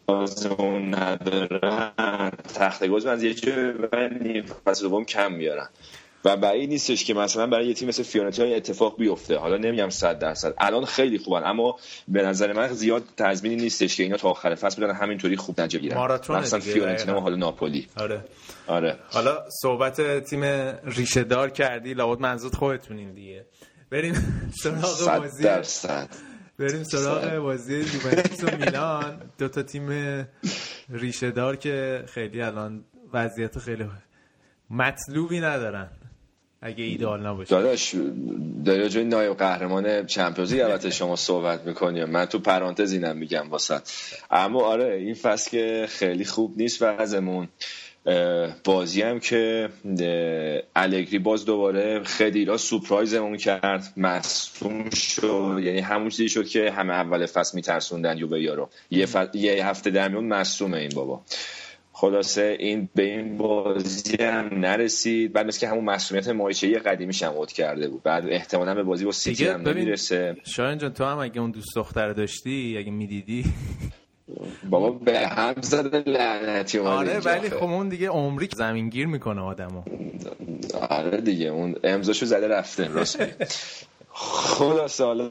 لازم ندارن تخت گاز از یه جای فصل دوم کم میارن. و بعید نیستش که مثلا برای یه تیم مثل فیورنتینا اتفاق بیفته. حالا نمیگم 100 درصد. الان خیلی خوبن اما به نظر من زیاد تضمینی نیستش که اینا تا آخر فصل بدن همینطوری خوب نتیجه بگیرن مثلا فیورنتینا و حالا ناپولی. آره. آره. حالا صحبت تیم ریشه دار کردی لابد منظور خودتونین دیگه. بریم سراغ بازی درصد. بریم سراغ بازی یوونتوس و میلان. دو تا تیم ریشه دار که خیلی الان وضعیت خیلی مطلوبی ندارن. اگه ایدال نباشه. داداش داره جای نایب قهرمان چمپیونزی البته شما صحبت می‌کنی. من تو پرانتز اینم میگم واسه. اما آره این فصل که خیلی خوب نیست وضعمون. بازی هم که الگری باز دوباره خیلی را سپرایزمون کرد. مصوم شد. یعنی همون چیزی شد که همه اول فصل میترسوندن یووه رو یه, یه هفته در میون مصومه این بابا. خلاصه این به این بازی هم نرسید. بعد مثل که همون مسئولیت مایچه قدیمی شموت کرده بود. بعد احتمالا به بازی با سیتی هم نمی‌رسه. شاین جان تو هم اگه اون دوست دختر داشتی اگه می‌دیدی؟ بابا به هم زده لعنتی آره ولی خب اون دیگه عمری زمینگیر می‌کنه آدمو. آره دیگه اون امضاشو زده رفته راست خلاص حالا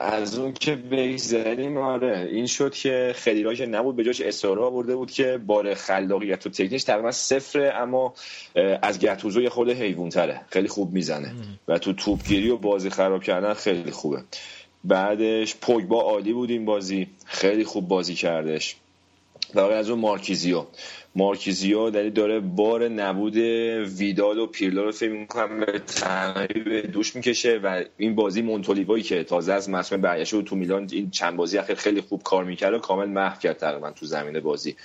از اون که بگذریم آره. این شد که خیلی که نبود به جاش اصرار آورده بود که بار خلاقیت و تکنیش تقریبا صفره اما از گتوزو یه خود حیوان تره خیلی خوب می‌زنه. و تو توپگیری و بازی خراب کردن خیلی خوبه. بعدش پوگبا عالی بود این بازی. خیلی خوب بازی کردش. و از اون مارکیزیو. مارکیزیو داری داره بار نبود ویدال و پیرلو رو فکر می‌کنم به تنهایی به دوش می‌کشه و این بازی مونتولیوایی که تازه از مسئله برگشته تو میلان این چند بازی اخیر خیلی خوب کار می‌کرد و کامل محو کرد تقریبا تو زمین بازی.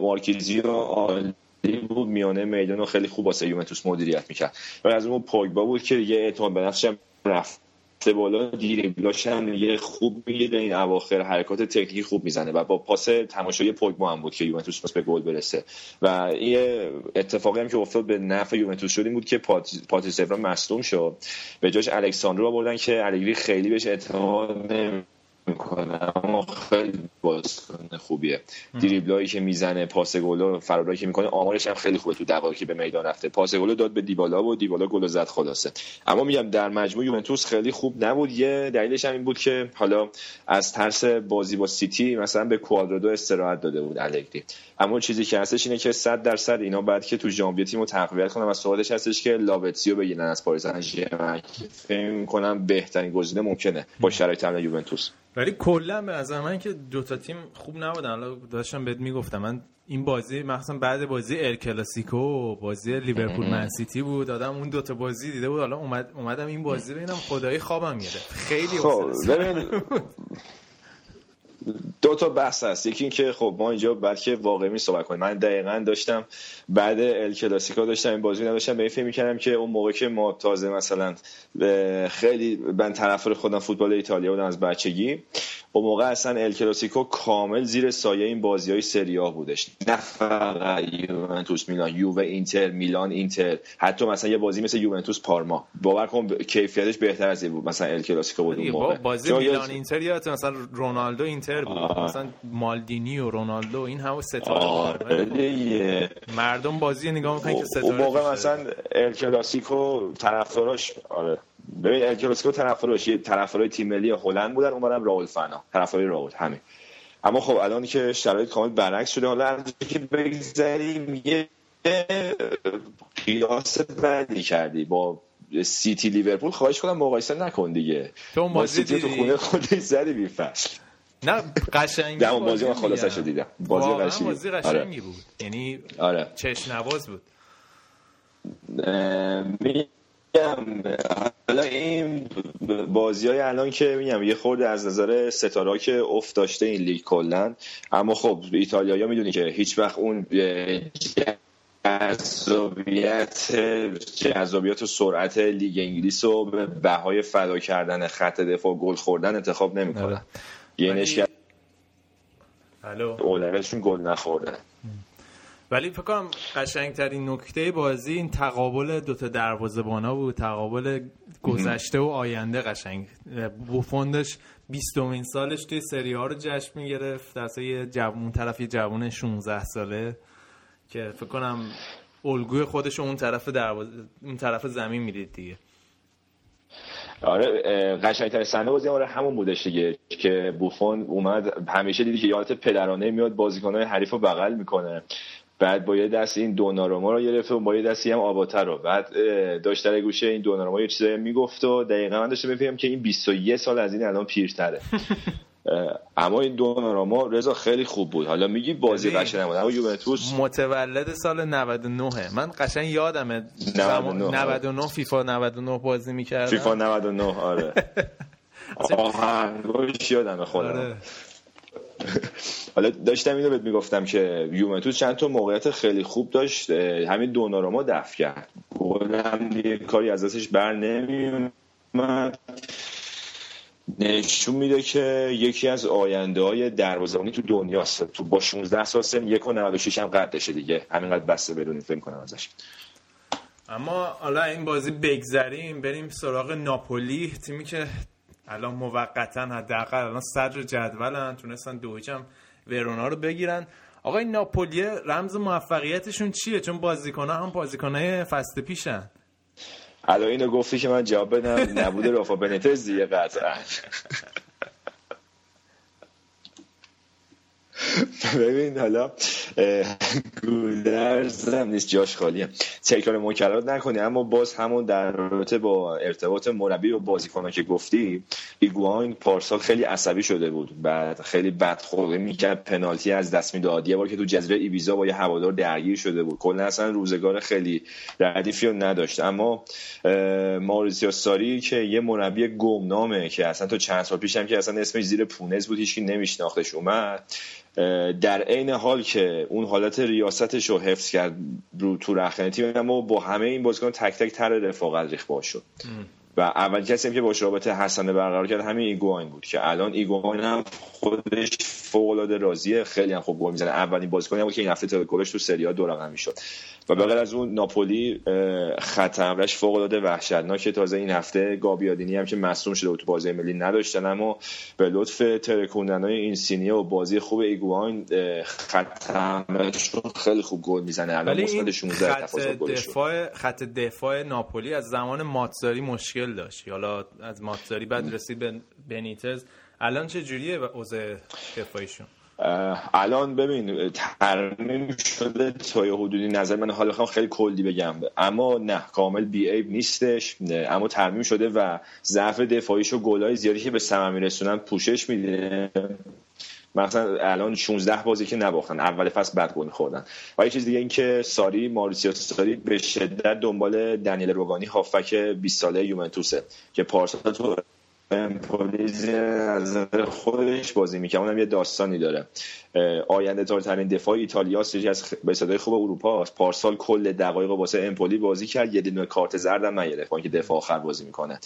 مارکیزیو عالی بود میانه میدان و خیلی خوب واسه یوونتوس مدیریت می‌کرد. و از اون پوگبا بود که یه اعتماد به نفسش رفت. بالا دریبلاش هم یه خوب میگه این اواخر حرکات تکنیکی خوب می‌زنه و با پاس تماشایی پوگبا هم بود که یوونتوس به گل برسه. و یه اتفاقی هم که افتاد به نفع یوونتوس شد این بود که پاتریس اورا مصدوم شد. به جاش الکساندرو آوردن که الگری خیلی بهش اعتماد می‌کنه اما خیلی بازیکن خوبیه. دریبلایی که می‌زنه پاس گل فرارایی که می‌کنه آمارش هم خیلی خوبه تو دقایقی که به میدان رفته. پاس گل داد به دیبالا و دیبالا گل زد خلاصه. اما میگم در مجموع یوونتوس خیلی خوب نبود. یه دلیلش هم این بود که حالا از ترس بازی با سیتی مثلا به کوادرادو استراحت داده بود الگری. اما چیزی که هستش اینه که 100 درصد اینا بعد که تو ژانویه تیمو تقویت کنم و صحبتش هستش که لاوتسیو بگیرن از پاریس سن فکر می‌کنم بهترین گزینه ممکنه با شرایط یوونتوس. ولی کلا به از من که دو تا تیم خوب نبودن. حالا داشتم بهت می‌گفتم. من این بازی مخصوصا بعد بازی ال کلاسیکو بازی لیورپول من سیتی بود. آدم اون دوتا بازی دیده بود. حالا اومد اومدم این بازی ببینم. خدایی خوابم گرفت. خیلی خب دو تا بحث هست. یکی اینکه خب ما اینجا بعد که واقعی صحبت کنیم. من دقیقا داشتم بعد ال کلاسیکا داشتم این بازی نداشتم. به این فکر می‌کردم که اون موقع که ما تازه مثلا خیلی من طرفدار خودم فوتبال ایتالیا بودم از بچگی اون موقع اصلا ال کلاسیکو کامل زیر سایه این بازی های سریا بودش. نه فقط یوونتوس میلان یووه اینتر میلان اینتر. حتی مثلا یه بازی مثل یوونتوس پارما. باور کن کیفیتش بهتر از این بود مثلا ال کلاسیکو بود اون موقع. بازی میلان اینتر یا مثلا رونالدو اینتر بود. مثلا مالدینی و رونالدو این همه ستاره آره مردم بازی نگاه می‌کنن که ستاره اون موقع مثلا ال کلاسیکو طرفداراش آره. ببین کلاسیکو طرفداراش یه طرفدارای تیم ملی هلند بودن اونورم راول فنا. طرفدارای راول همین. اما خب الان که شرایط کامل برعکس شده حالا از که بگذریم یه قیاس بدی کردی. با سیتی لیورپول خواهش کنم مقایسه نکن دیگه. تو بازی سیتی تو خونه خودش زدی بی فصل. نه قشنگی نه بازی من خلاصش دیدم. بازی قشنگی. بازی قشنگی آره. بود. یعنی آره. چشم نواز بود حالا این بازی های الان که میگم یه خورده از نظر ستاره که افت داشته این لیگ کلا. اما خب ایتالیایی می‌دونی که هیچ وقت اون جذابیت جذابیت و سرعت لیگ انگلیس رو به بهای فدا کردن خط دفاع گل خوردن انتخاب نمی‌کنه آره. الو. اولویتشون گل نخوردن ولی فکر کنم قشنگترین نکته بازی این تقابل دوتا دروازه‌بانا بود تقابل گذشته و آینده قشنگ. بوفون داشت 20 سالش توی سری ها رو جشن می‌گرفت در یه جوون طرف یه جوون 16 ساله که فکر کنم الگوی خودش اون طرف دروازه اون طرف زمین می‌دید دیگه. آره قشنگترین صحنه بازی آره همون بودش دیگه که بوفون اومد همیشه دیدی که یادت پدرانه میاد بازیکنهای حریف رو بغل می‌کنه. بعد با یه دست این دوناروما رو گرفت و با یه دستی هم آباتر رو. بعد داشت در گوشه این دوناروما یه چیزایی می‌گفت و دقیقا من داشته بفهمم که این 21 سال از این الان پیرتره. اما این دوناروما رضا خیلی خوب بود. حالا میگی بازی قشنگ نبود اما یوونتوس متولد سال 99 من قشنگ یادمه 99 99 فیفا 99 بازی می‌کردم. فیفا 99 آره. آهنگش یادمه خودم. آره. حالا داشتم اینو بهت می‌گفتم که یوونتوس چند تا موقعیت خیلی خوب داشت همین دوناروما دفع کرد. یه کاری از دستش بر نمیومد نشون میده که یکی از آینده های دروازه‌بانی تو دنیاست. تو با 16 سال سن 1 هم قدشه دیگه. همینقدر بسته بدونید فکر کنم ازش. اما حالا این بازی بگذریم بریم سراغ ناپولی تیمی که الان موقتا حداقل الان صدر جدولن تونستن دوجم ورونا رو بگیرن. آقای ناپولی رمز موفقیتشون چیه؟ چون بازیکن‌ها هم بازیکن‌های فست پیشن. الان اینو گفتی که من جواب بدم. نبود رافا بنیتز دیگه قطعا. ببین حالا گودرز هم نیست جاش خالیه. تکرار مکررات نکنی اما باز همون در رابطه با ارتباط مربی و بازیکنان که گفتی ایگواین پارسال خیلی عصبی شده بود. بعد خیلی بدخلقی می‌کرد پنالتی از دست می‌داد. یه بار که تو جزیره ایبیزا با یه هوادار درگیر شده بود. کلا اصلا روزگار خیلی ردیفی رو نداشت. اما ماریسیو ساری که یه مربی گمنامه که اصلا تو چند سال پیشم که اصلا اسمش زیر پونز بود هیچکی نمیشناختش اومد. در عین حال که اون حالت ریاستش رو حفظ کرد رو تو رخنه تیم اما با همه این بازیکن تک تک تر رفاقت ریخ باش شد. و اول کسی که باش رابطه حسنه برقرار کرد همین ایگواین بود که الان ایگواین هم خودش فوق العاده راضیه خیلی هم خوب گل می‌زنه. اولین بازیکنی بود که این هفته گلش تو سری ا دو رقمی شد و بعد از اون ناپولی خط حملهش فوق العاده وحشتناک تازه این هفته گابیادینی هم که مصدوم شده بود تو بازی ملی نداشتن اما به لطف ترکوندن های اینسینیه و بازی خوب ایگواین خط خیلی خوب گل می‌زنه. الان مثبت 16 خط دفاع خط دفاع ناپولی از زمان ماتزاری مشکل داشت. حالا از ماتزاری بعد رسید به بنیتز. الان چه جوریه اوضاع دفاعیشون؟ الان ببین ترمیم شده تا حدودی نظر من حالا خیلی کلی بگم. اما نه کامل بی ایب نیستش. اما ترمیم شده و ضعف دفاعیش و گلای زیادی که به ثمر میرسونن پوشش میده. مثلا الان 16 بازی که نباختن اول فصل بد گل خوردن. و یه چیز دیگه این که ساری ماریسیو ساری به شدت دنبال دنیل روگانی هافک 20 ساله یوونتوسه که پارسال تو پلیز از خودش بازی می‌کنه. اونم یه داستانی داره. آینده ترین دفاع ایتالیا سری از به صدای خوب اروپا است. پارسال کل دقایق واسه امپولی بازی کرد. یه دونه کارت زرد هم نگرفت اینکه دفاع آخر بازی می‌کنه.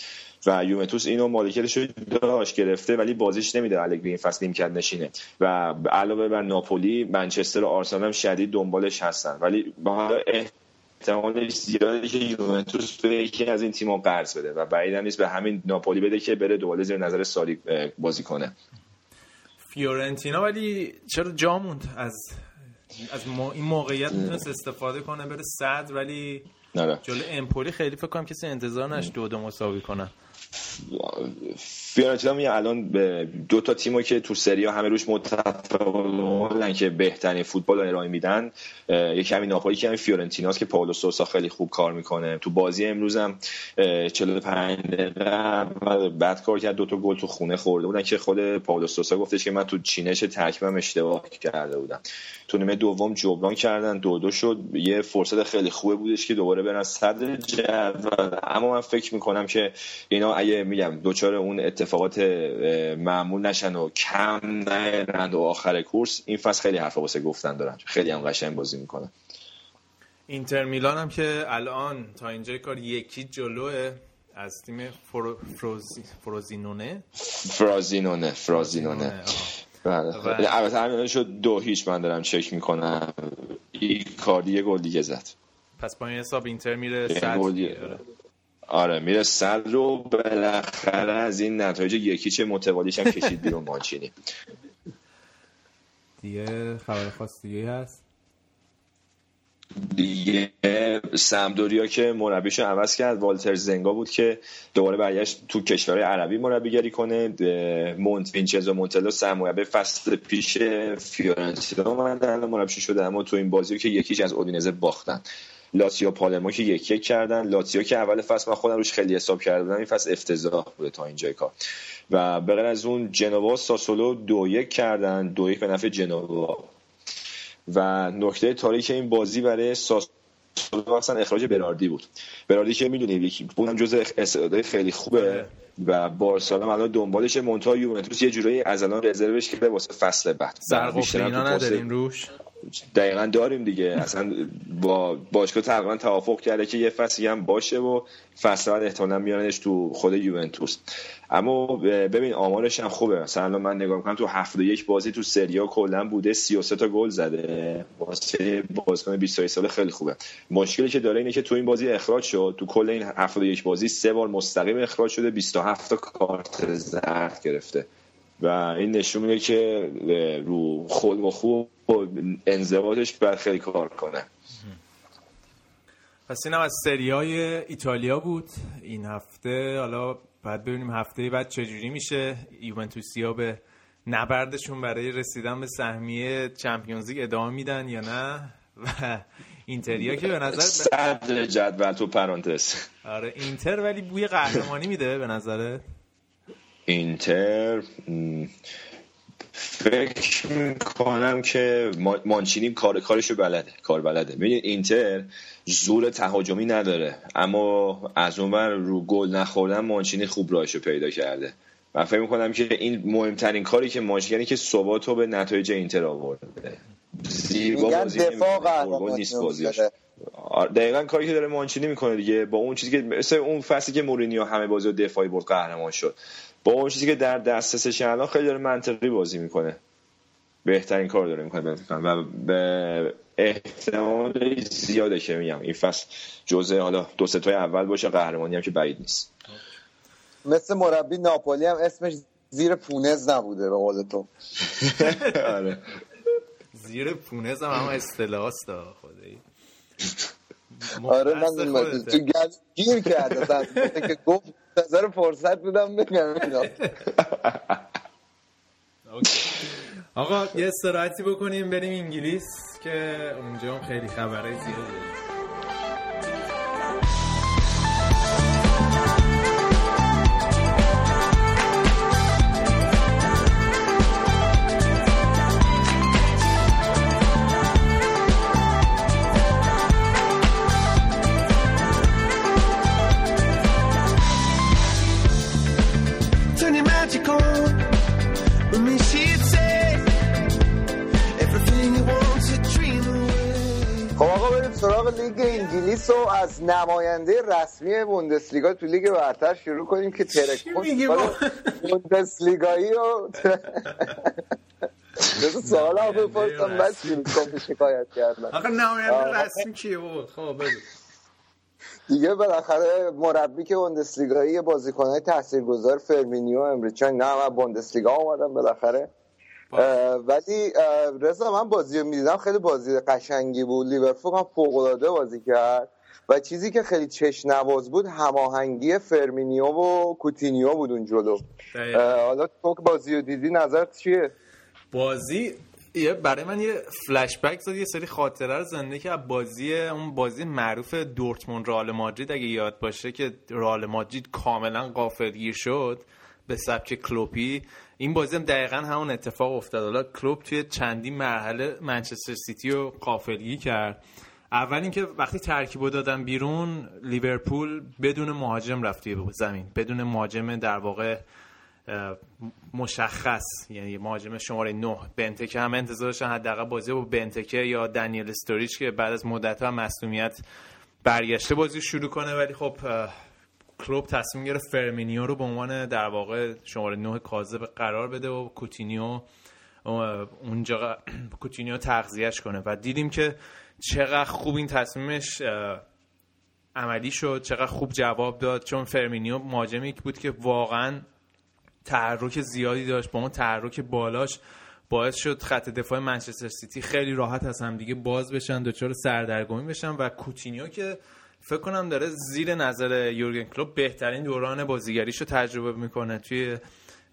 و یوونتوس اینو مالکیتش رو داشت گرفته ولی بازیش نمیده. الگری این فصل نیمکت نشینه. و علاوه بر ناپولی منچستر و آرسنال هم شدید دنبالش هستن. ولی با احتمالش زیاده که یوونتوس به یکی از این تیم‌ها قرض بده و بعید نیست به همین ناپولی بده که بره دوباره زیر نظر ساری بازی کنه فیورنتینا ولی چرا جا موند از از این موقعیت می‌تونست استفاده کنه بره صد ولی نره. جلو امپولی خیلی فکر کنم کسی انتظار نش دو دو مساوی کنه فیورنتینا می الان دو تا تیمو که تو سری همه روش متفقن که بهترین فوتبال رو ارائه میدن یکی همین ناپولی که همین فیورنتیناست که پاولو سوسا خیلی خوب کار می‌کنه. تو بازی امروز هم 45 دقیقه بعد کار کرد دو تا گل تو خونه خورده بودن که خود پاولو سوسا گفتش که من تو چینش ترکیبم اشتباه کرده بودم. تو نیمه دوم جبران کردن. دو دو شد. یه فرصت خیلی خوبه بودش که دوباره برن صدر جدول. اما من فکر می‌کنم که اینا اگه میگم دوچار اون اتفاقات معمول نشن و کم نرند و آخر کورس این فصل خیلی حرفا واسه گفتن دارن. خیلی هم قشنگ بازی می‌کنن. اینتر میلان هم که الان تا اینجای کار یکی جلوه از تیم فرو... فروزی... فروزینونه؟ فرازینونه فرازینونه. بله. البته همین شد دو هیچ من دارم چک می‌کنم. این کاری یه گل دیگه زد. پس با این حساب اینتر میره صد آره میره صد رو بالاخره از این نتایج یکی چه متوالیش هم کشید بیرون مانچینی. دیگه خبر خاص دیگه هست. دیگه سمدوریا که مربیش عوض کرد. والتر زنگا بود که دوباره برگشت تو کشورهای عربی مربیگری کنه. مونت وینچنزو مونتلو سرمربی فصل پیش فیورنتینا اومدن مربی شده اما تو این بازی که یکیش از اودینزه باختن. لاتسیو پالرمو که یک یک کردن. لاتسیو که اول فصل من خودم روش خیلی حساب کردم این فصل افتضاح بوده تا اینجای کار. و به از اون جنوا ساسولو دو یک کردن. دو یک به نفع جنوا. و نکته تاریک این بازی برای ساسولو اصلا اخراج براردی بود. براردی که می‌دونی اونم جزء استعدادهای خیلی خوبه و بارسلونا الان دنبالش مونتا یوونتوس یه جورایی از الان رزروش کرده واسه فصل بعد. بیشتر نداریم روش؟ دقیقا داریم دیگه. اصلا با باشگاه تقریبا توافق کرده که یه فصلی هم باشه و فصل بعد احتمالا میارنش تو خود یوونتوس. اما ببین آمارش هم خوبه. مثلا من نگاه می‌کنم تو 71 بازی تو سریا کلا بوده 33 تا گل زده. واسه بازیکن 23 ساله خیلی خوبه. مشکلی که داره اینه که تو این بازی اخراج شد. تو کل این 71 بازی سه بار مستقیم اخراج شده 27 تا کارت زرد گرفته. و این نشون میده که رو خود و خوب و انضباطش بر خیلی کار کنه. پس اینم از سری های ایتالیا بود. این هفته حالا باید ببینیم هفته بعد چجوری میشه. یوونتوسیا به نبردشون برای رسیدن به سهمیه چمپیونز لیگ ادامه میدن یا نه؟ و اینتریا که به نظر صدر جدول تو پرانتز. آره اینتر ولی بوی قهرمانی میده به نظره اینتر فکر می‌کنم که مانچینی کار کارشو بلده کار بلده. ببینید اینتر زور تهاجمی نداره. اما از اونور رو گل نخوردن مانچینی خوب راهشو پیدا کرده. من فکر می‌کنم که این مهمترین کاری که مانچینی که ثبات به نتایج اینتر آورده. زیبا بازی دفاع نیست بازیش. آره، دقیقا کاری که داره مانچینی می‌کنه دیگه. با اون چیزی که مثل اون فصلی که مورینیو همه بازی دفاعی برد قهرمان شد. با اون چیزی که در دسترسش الان خیلی داره منطقی بازی می‌کنه. بهترین کار داره می‌کنه و به احتمال زیاده که میگم. این فصل جزء حالا دو ستای اول باشه قهرمانی هم که بعید نیست. مثل مربی ناپولی هم اسمش زیر پونز نبوده به قول تو. آره. زیر پونز هم هم اصطلاح خدایی. آره من تو گیر کرده. که گفت نظر فرصت بودم بگم. آقا یه استراحتی بکنیم بریم انگلیس که اونجا خیلی خبره زیاده لیگ انگلیس رو از نماینده رسمی بوندسلیگا تو لیگ برتر شروع کنیم که ترکون بوندسلیگایی رو سوال هم بپرسم بعد شروع کنم شکایت کردن آقا نماینده رسمی کیه خب دیگه بالاخره مربی که بوندسلیگایی بازیکنهای تاثیرگذار فرمینیو امره جان نه من بوندسلیگا اومدم بالاخره. ولی رضا من بازی رو می‌دیدم خیلی بازی قشنگی بود. لیورپول هم فوق العاده بازی کرد. و چیزی که خیلی چشم نواز بود هماهنگی فرمینیو و کوتینیو بود اون جلو. حالا تو بازی رو دیدی نظرت چیه؟ بازی یه برای من یه فلش بک زد یه سری خاطره رو زنده که بازی اون بازی معروف دورتموند رئال مادرید اگه یاد باشه که رئال مادرید کاملا غافلگیر شد. به سبک کلوپی. این بازی هم دقیقا همون اتفاق افتاد. حالا کلوب توی چندین مرحله منچستر سیتی رو قافلگی کرد. اول اینکه وقتی ترکیبو دادن بیرون لیورپول بدون مهاجم رفت توی زمین. بدون مهاجم در واقع مشخص یعنی مهاجم شماره 9 بنتکه هم انتظارشن حداقل بازی با بنتکه یا دنیل استوریچ که بعد از مدت ها مصونیت برگشته بازی شروع کنه. ولی خب کلوب تصمیم گرفت فرمینیو رو به عنوان در واقع شماره 9 کاذب قرار بده و کوتینیو اونجا کوتینیو تغذیهش کنه. و دیدیم که چقدر خوب این تصمیمش عملی شد چقدر خوب جواب داد. چون فرمینیو مهاجمی بود که واقعا تحرک زیادی داشت با اون تحرک بالاش باعث شد خط دفاع منچستر سیتی خیلی راحت از همدیگه باز بشن دچار سردرگمی بشن. و کوتینیو که فکر کنم داره زیر نظر یورگن کلوب بهترین دوران بازیگریشو تجربه می‌کنه. توی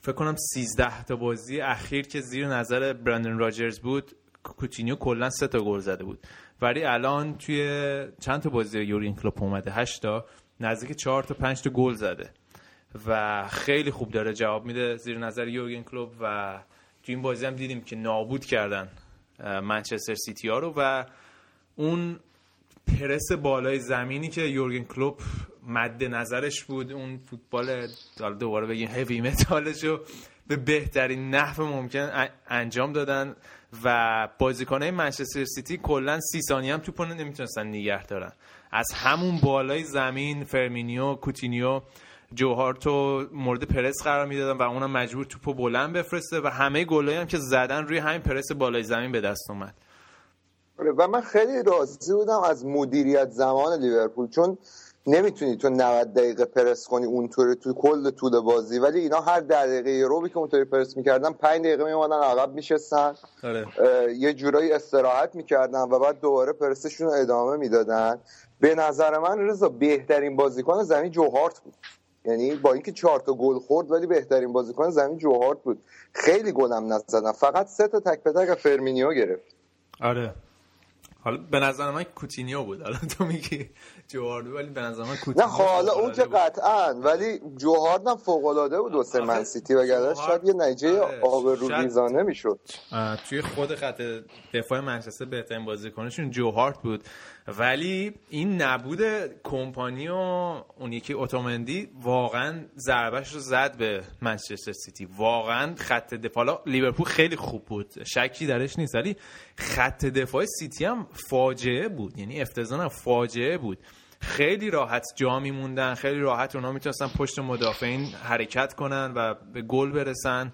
فکر کنم 13 تا بازی اخیر که زیر نظر برندن راجرز بود کوتینیو کلا سه تا گل زده بود. ولی الان توی چند تا بازی یورگن کلوب اومده؟ 8 تا. نزدیک 4 تا 5 تا گل زده. و خیلی خوب داره جواب میده زیر نظر یورگن کلوب و تو این بازی هم دیدیم که نابود کردن منچستر سیتی ها رو و اون پرس بالای زمینی که یورگن کلوب مد نظرش بود. اون فوتبال دوباره بگیم heavy metal ش رو به بهترین نحو ممکن انجام دادن و بازیکنهای منچستر سیتی کلا سی ثانیه هم توپو نمی‌تونستن نگه دارن. از همون بالای زمین فرمینیو کوتینیو جو هارتو مورد پرس قرار می‌دادن و اونم مجبور توپو بلند بفرسته و همه گلایی هم که زدن روی همین پرس بالای زمین به دست اومد. و من خیلی راضی بودم از مدیریت زمان لیورپول چون نمی‌تونی تو 90 دقیقه پرس کنی اونطوری تو کل طول بازی ولی اینا هر دقیقه روبی که اونطوری پرس می‌کردن 5 دقیقه میموندن عقب میشستن. آره. یه جورایی استراحت می‌کردن و بعد دوباره پرسشون رو ادامه می‌دادن. به نظر من رضا بهترین بازیکن زمین جوهارت بود. یعنی با اینکه چهار تا گل خورد ولی بهترین بازیکن زمین جوهارت بود. خیلی گلم نزدن. فقط سه تا تک به تک فرمینیو گرفت. آره. حالا به نظر من کوتینیو بود. حالا تو میگی جو هارت ولی به نظر من کوتینیو نه حالا اون که قطعا ولی جو هارت هم فوق العاده بود واسه من سیتی و شاید یه نتیجه آبروریزانه می‌شد. توی خود خط دفاع منچستر بهترین بازیکنشون جو هارت بود. ولی این نبود کمپانی و اون یکی اوتامندی واقعا ضربش رو زد به منچستر سیتی. واقعا خط دفاع. لیورپول خیلی خوب بود. شکی درش نیست ولی خط دفاع سیتی هم فاجعه بود. یعنی افتضاح فاجعه بود. خیلی راحت جا میموندن خیلی راحت اونا می‌تونستن پشت مدافعین حرکت کنن و به گل برسن.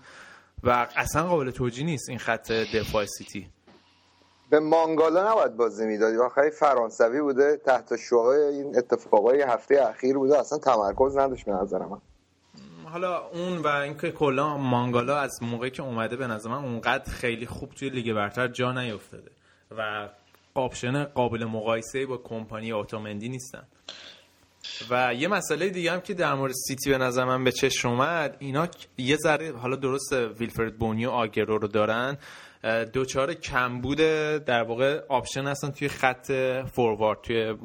و اصلا قابل توجیه نیست این خط دفاع سیتی. به مانگالا نباید بازی می‌دادی. آخری فرانسوی بوده تحت شعاع این اتفاقای هفته اخیر بوده. اصلا تمرکز نداشت به نظر من. حالا اون و اینکه کلا مانگالا از موقعی که اومده به نظر من اونقدر خیلی خوب توی لیگ برتر جا نیفتاده و option قابل مقایسه با کمپانی اوتامندی نیستن. و یه مسئله دیگه هم که در مورد سیتی به نظر من به چشم اومد اینا یه ذره حالا درست ویلفرد بونی و آگرو رو دارن دچار کمبود در واقع option هستن توی خط فوروارد توی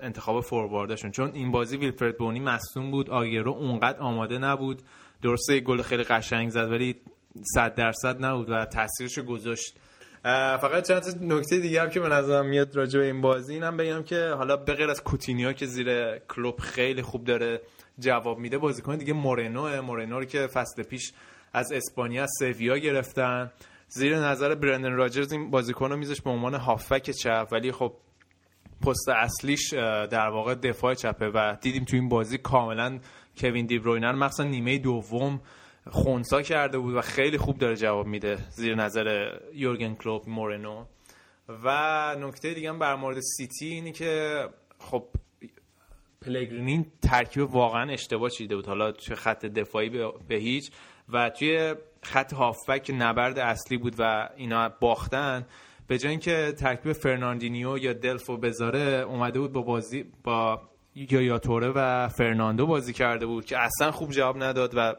انتخاب فورواردشون. چون این بازی ویلفرد بونی مصدوم بود آگرو اونقدر آماده نبود. درسته گل خیلی قشنگ زد ولی صد درصد نبود و تاثیرش گذاشت. فقط چند نکته دیگه هم که به نظرم میاد راجع به این بازی اینم بگم که حالا به غیر از کوتینیو که زیر کلوب خیلی خوب داره جواب میده بازیکن دیگه مورنو مورنو رو که فصل پیش از اسپانیا سویا گرفتن. زیر نظر برندن راجرز این بازیکن رو میذاش به عنوان هافک چپ. ولی خب پست اصلیش در واقع دفاع چپه و دیدیم تو این بازی کاملا کوین دی‌بروینه مخصوصا نیمه دوم خونسا کرده بود و خیلی خوب داره جواب میده زیر نظر یورگن کلوب مورنو. و نکته دیگه هم در مورد سیتی اینی که خب پلگرینی ترکیب واقعا اشتباه چیده بود. حالا توی خط دفاعی به هیچ. و توی خط هافبک نبرد اصلی بود و اینا باختن به جای اینکه ترکیب فرناندینیو یا دلفو بذاره اومده بود با بازی با یایا توره و فرناندو بازی کرده بود که اصلا خوب جواب نداد و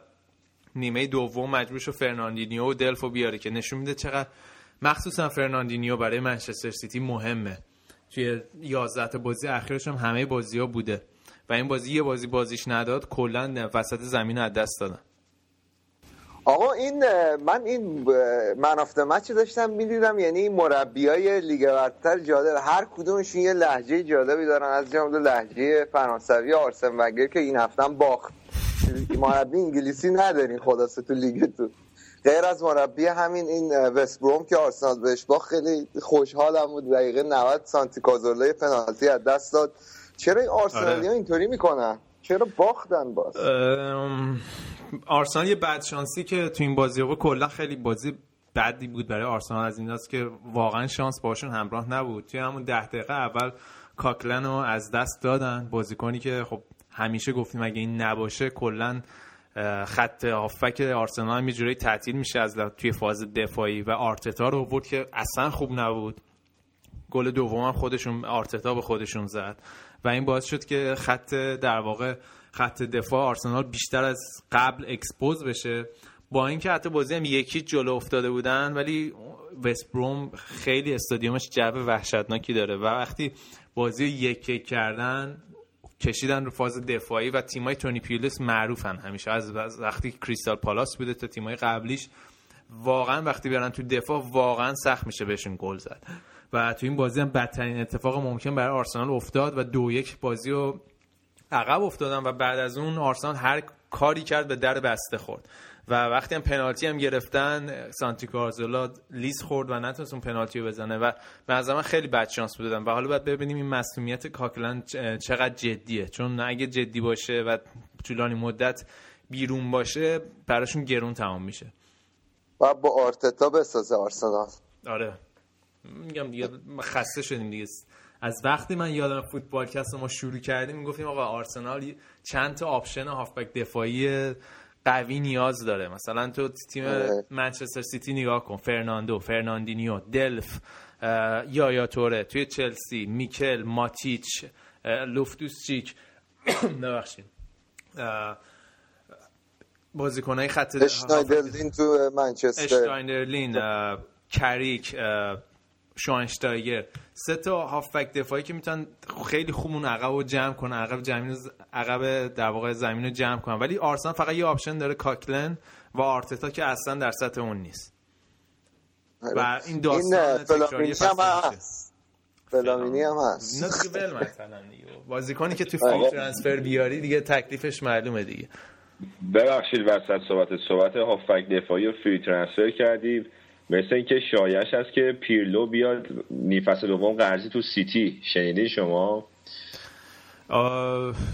نیمه دوم مجبور شد فرناندینیو و دلفو بیاره که نشون میده چقدر مخصوصا فرناندینیو برای منچستر سیتی مهمه. توی 11 تا بازی اخیرش هم همه بازی ها بوده و این بازی یه بازی بازیش نداد کلا وسط زمین از دست دادن. آقا این من این من match داشتم می‌دیدم یعنی مربیای لیگ برتر جالب هر کدومشون یه لهجه جالبی دارن. از جمله لهجه فرانسوی آرسن ونگر که این هفته باخت. مربی انگلیسی ندارین خلاصه تو لیگتون. غیر از مربی همین این وست بروم که آرسنال بهش با خیلی خوشحالم بود. دقیقه 90 سانتی کازورلای پنالتی از دست داد. چرا این آرسنالی ها اینطوری می‌کنن؟ چرا باختن باز؟ آرسنال یه بدشانسی که تو این بازی ها کلا خیلی بازی بدی بود برای آرسنال. از این که واقعا شانس باشون همراه نبود. توی همون ده دقیقه اول کاکلن رو از دست دادن. بازیکنی که خب همیشه گفتیم اگه این نباشه کلا خط هافبک آرسنال هم یه تعطیل میشه از توی فاز دفاعی و آرتتا رو بود که اصلا خوب نبود. گل دوم خودشون آرتتا به خودشون زد. و این باعث شد که خط در واقع خط دفاع آرسنال بیشتر از قبل expose بشه. با اینکه حتی بازی هم یکی جلو افتاده بودن ولی وست بروم خیلی استادیومش جو وحشتناکی داره. و وقتی بازی یک یک کردن کشیدن رو فاز دفاعی و تیمای تونی پیولس معروفن همیشه. از وقتی کریستال پالاس بوده تا تیمای قبلیش واقعا وقتی برن تو دفاع واقعا سخت میشه بهشون گل زد. و تو این بازی هم بدترین اتفاق ممکن برای آرسنال افتاد و دو یک بازی رو عقب افتادن و بعد از اون آرسنال هر کاری کرد به در بسته خورد. و وقتی هم پنالتی هم گرفتن سانتی کارزولا لیز خورد و نتونست اون پنالتی رو بزنه و به نظر من خیلی بد شانس بودن. و حالا باید ببینیم این مصدومیت کوکلن چقدر جدیه. چون اگه جدی باشه و طولانی مدت بیرون باشه براشون گرون تمام میشه. و با آرتتا بسازه آرسنال. آره. میگم دیگه خسته شدیم دیگه. از وقتی من یادم فوتبال کست ما شروع کردیم می‌گفتیم آقا آرسنال چند تا option هافبک دفاعی قوی نیاز داره. مثلا تو تیم آره. منچستر سیتی نگاه کن. فرناندو فرناندینیو دلف یایا توره توی چلسی میکل ماتیچ لوفتوس چیک ببخشید. بازیکنهای خط اشنایدرلین تو منچستر. اشنایدرلین کریک شواین‌اشتایگر سه تا هافبک دفاعی که می‌تونن خیلی خوب اون عقب رو جمع کنن عقب زمین عقب در واقع زمین رو جمع کنن. ولی آرسنال فقط یه option داره کوکلن و آرتتا که اصلا در سطح اون نیست. و آره. این داستان فلامینی هم هست. فلامینی هم هست. بازیکنی که تو فری ترانسفر بیاری دیگه تکلیفش معلومه دیگه. ببخشید وسط صحبت صحبت هافبک دفاعی و فری ترانسفر کردید مثل اینکه شایش هست که پیرلو بیاد نیفس دوم قرضی تو سیتی. شنیدین شما؟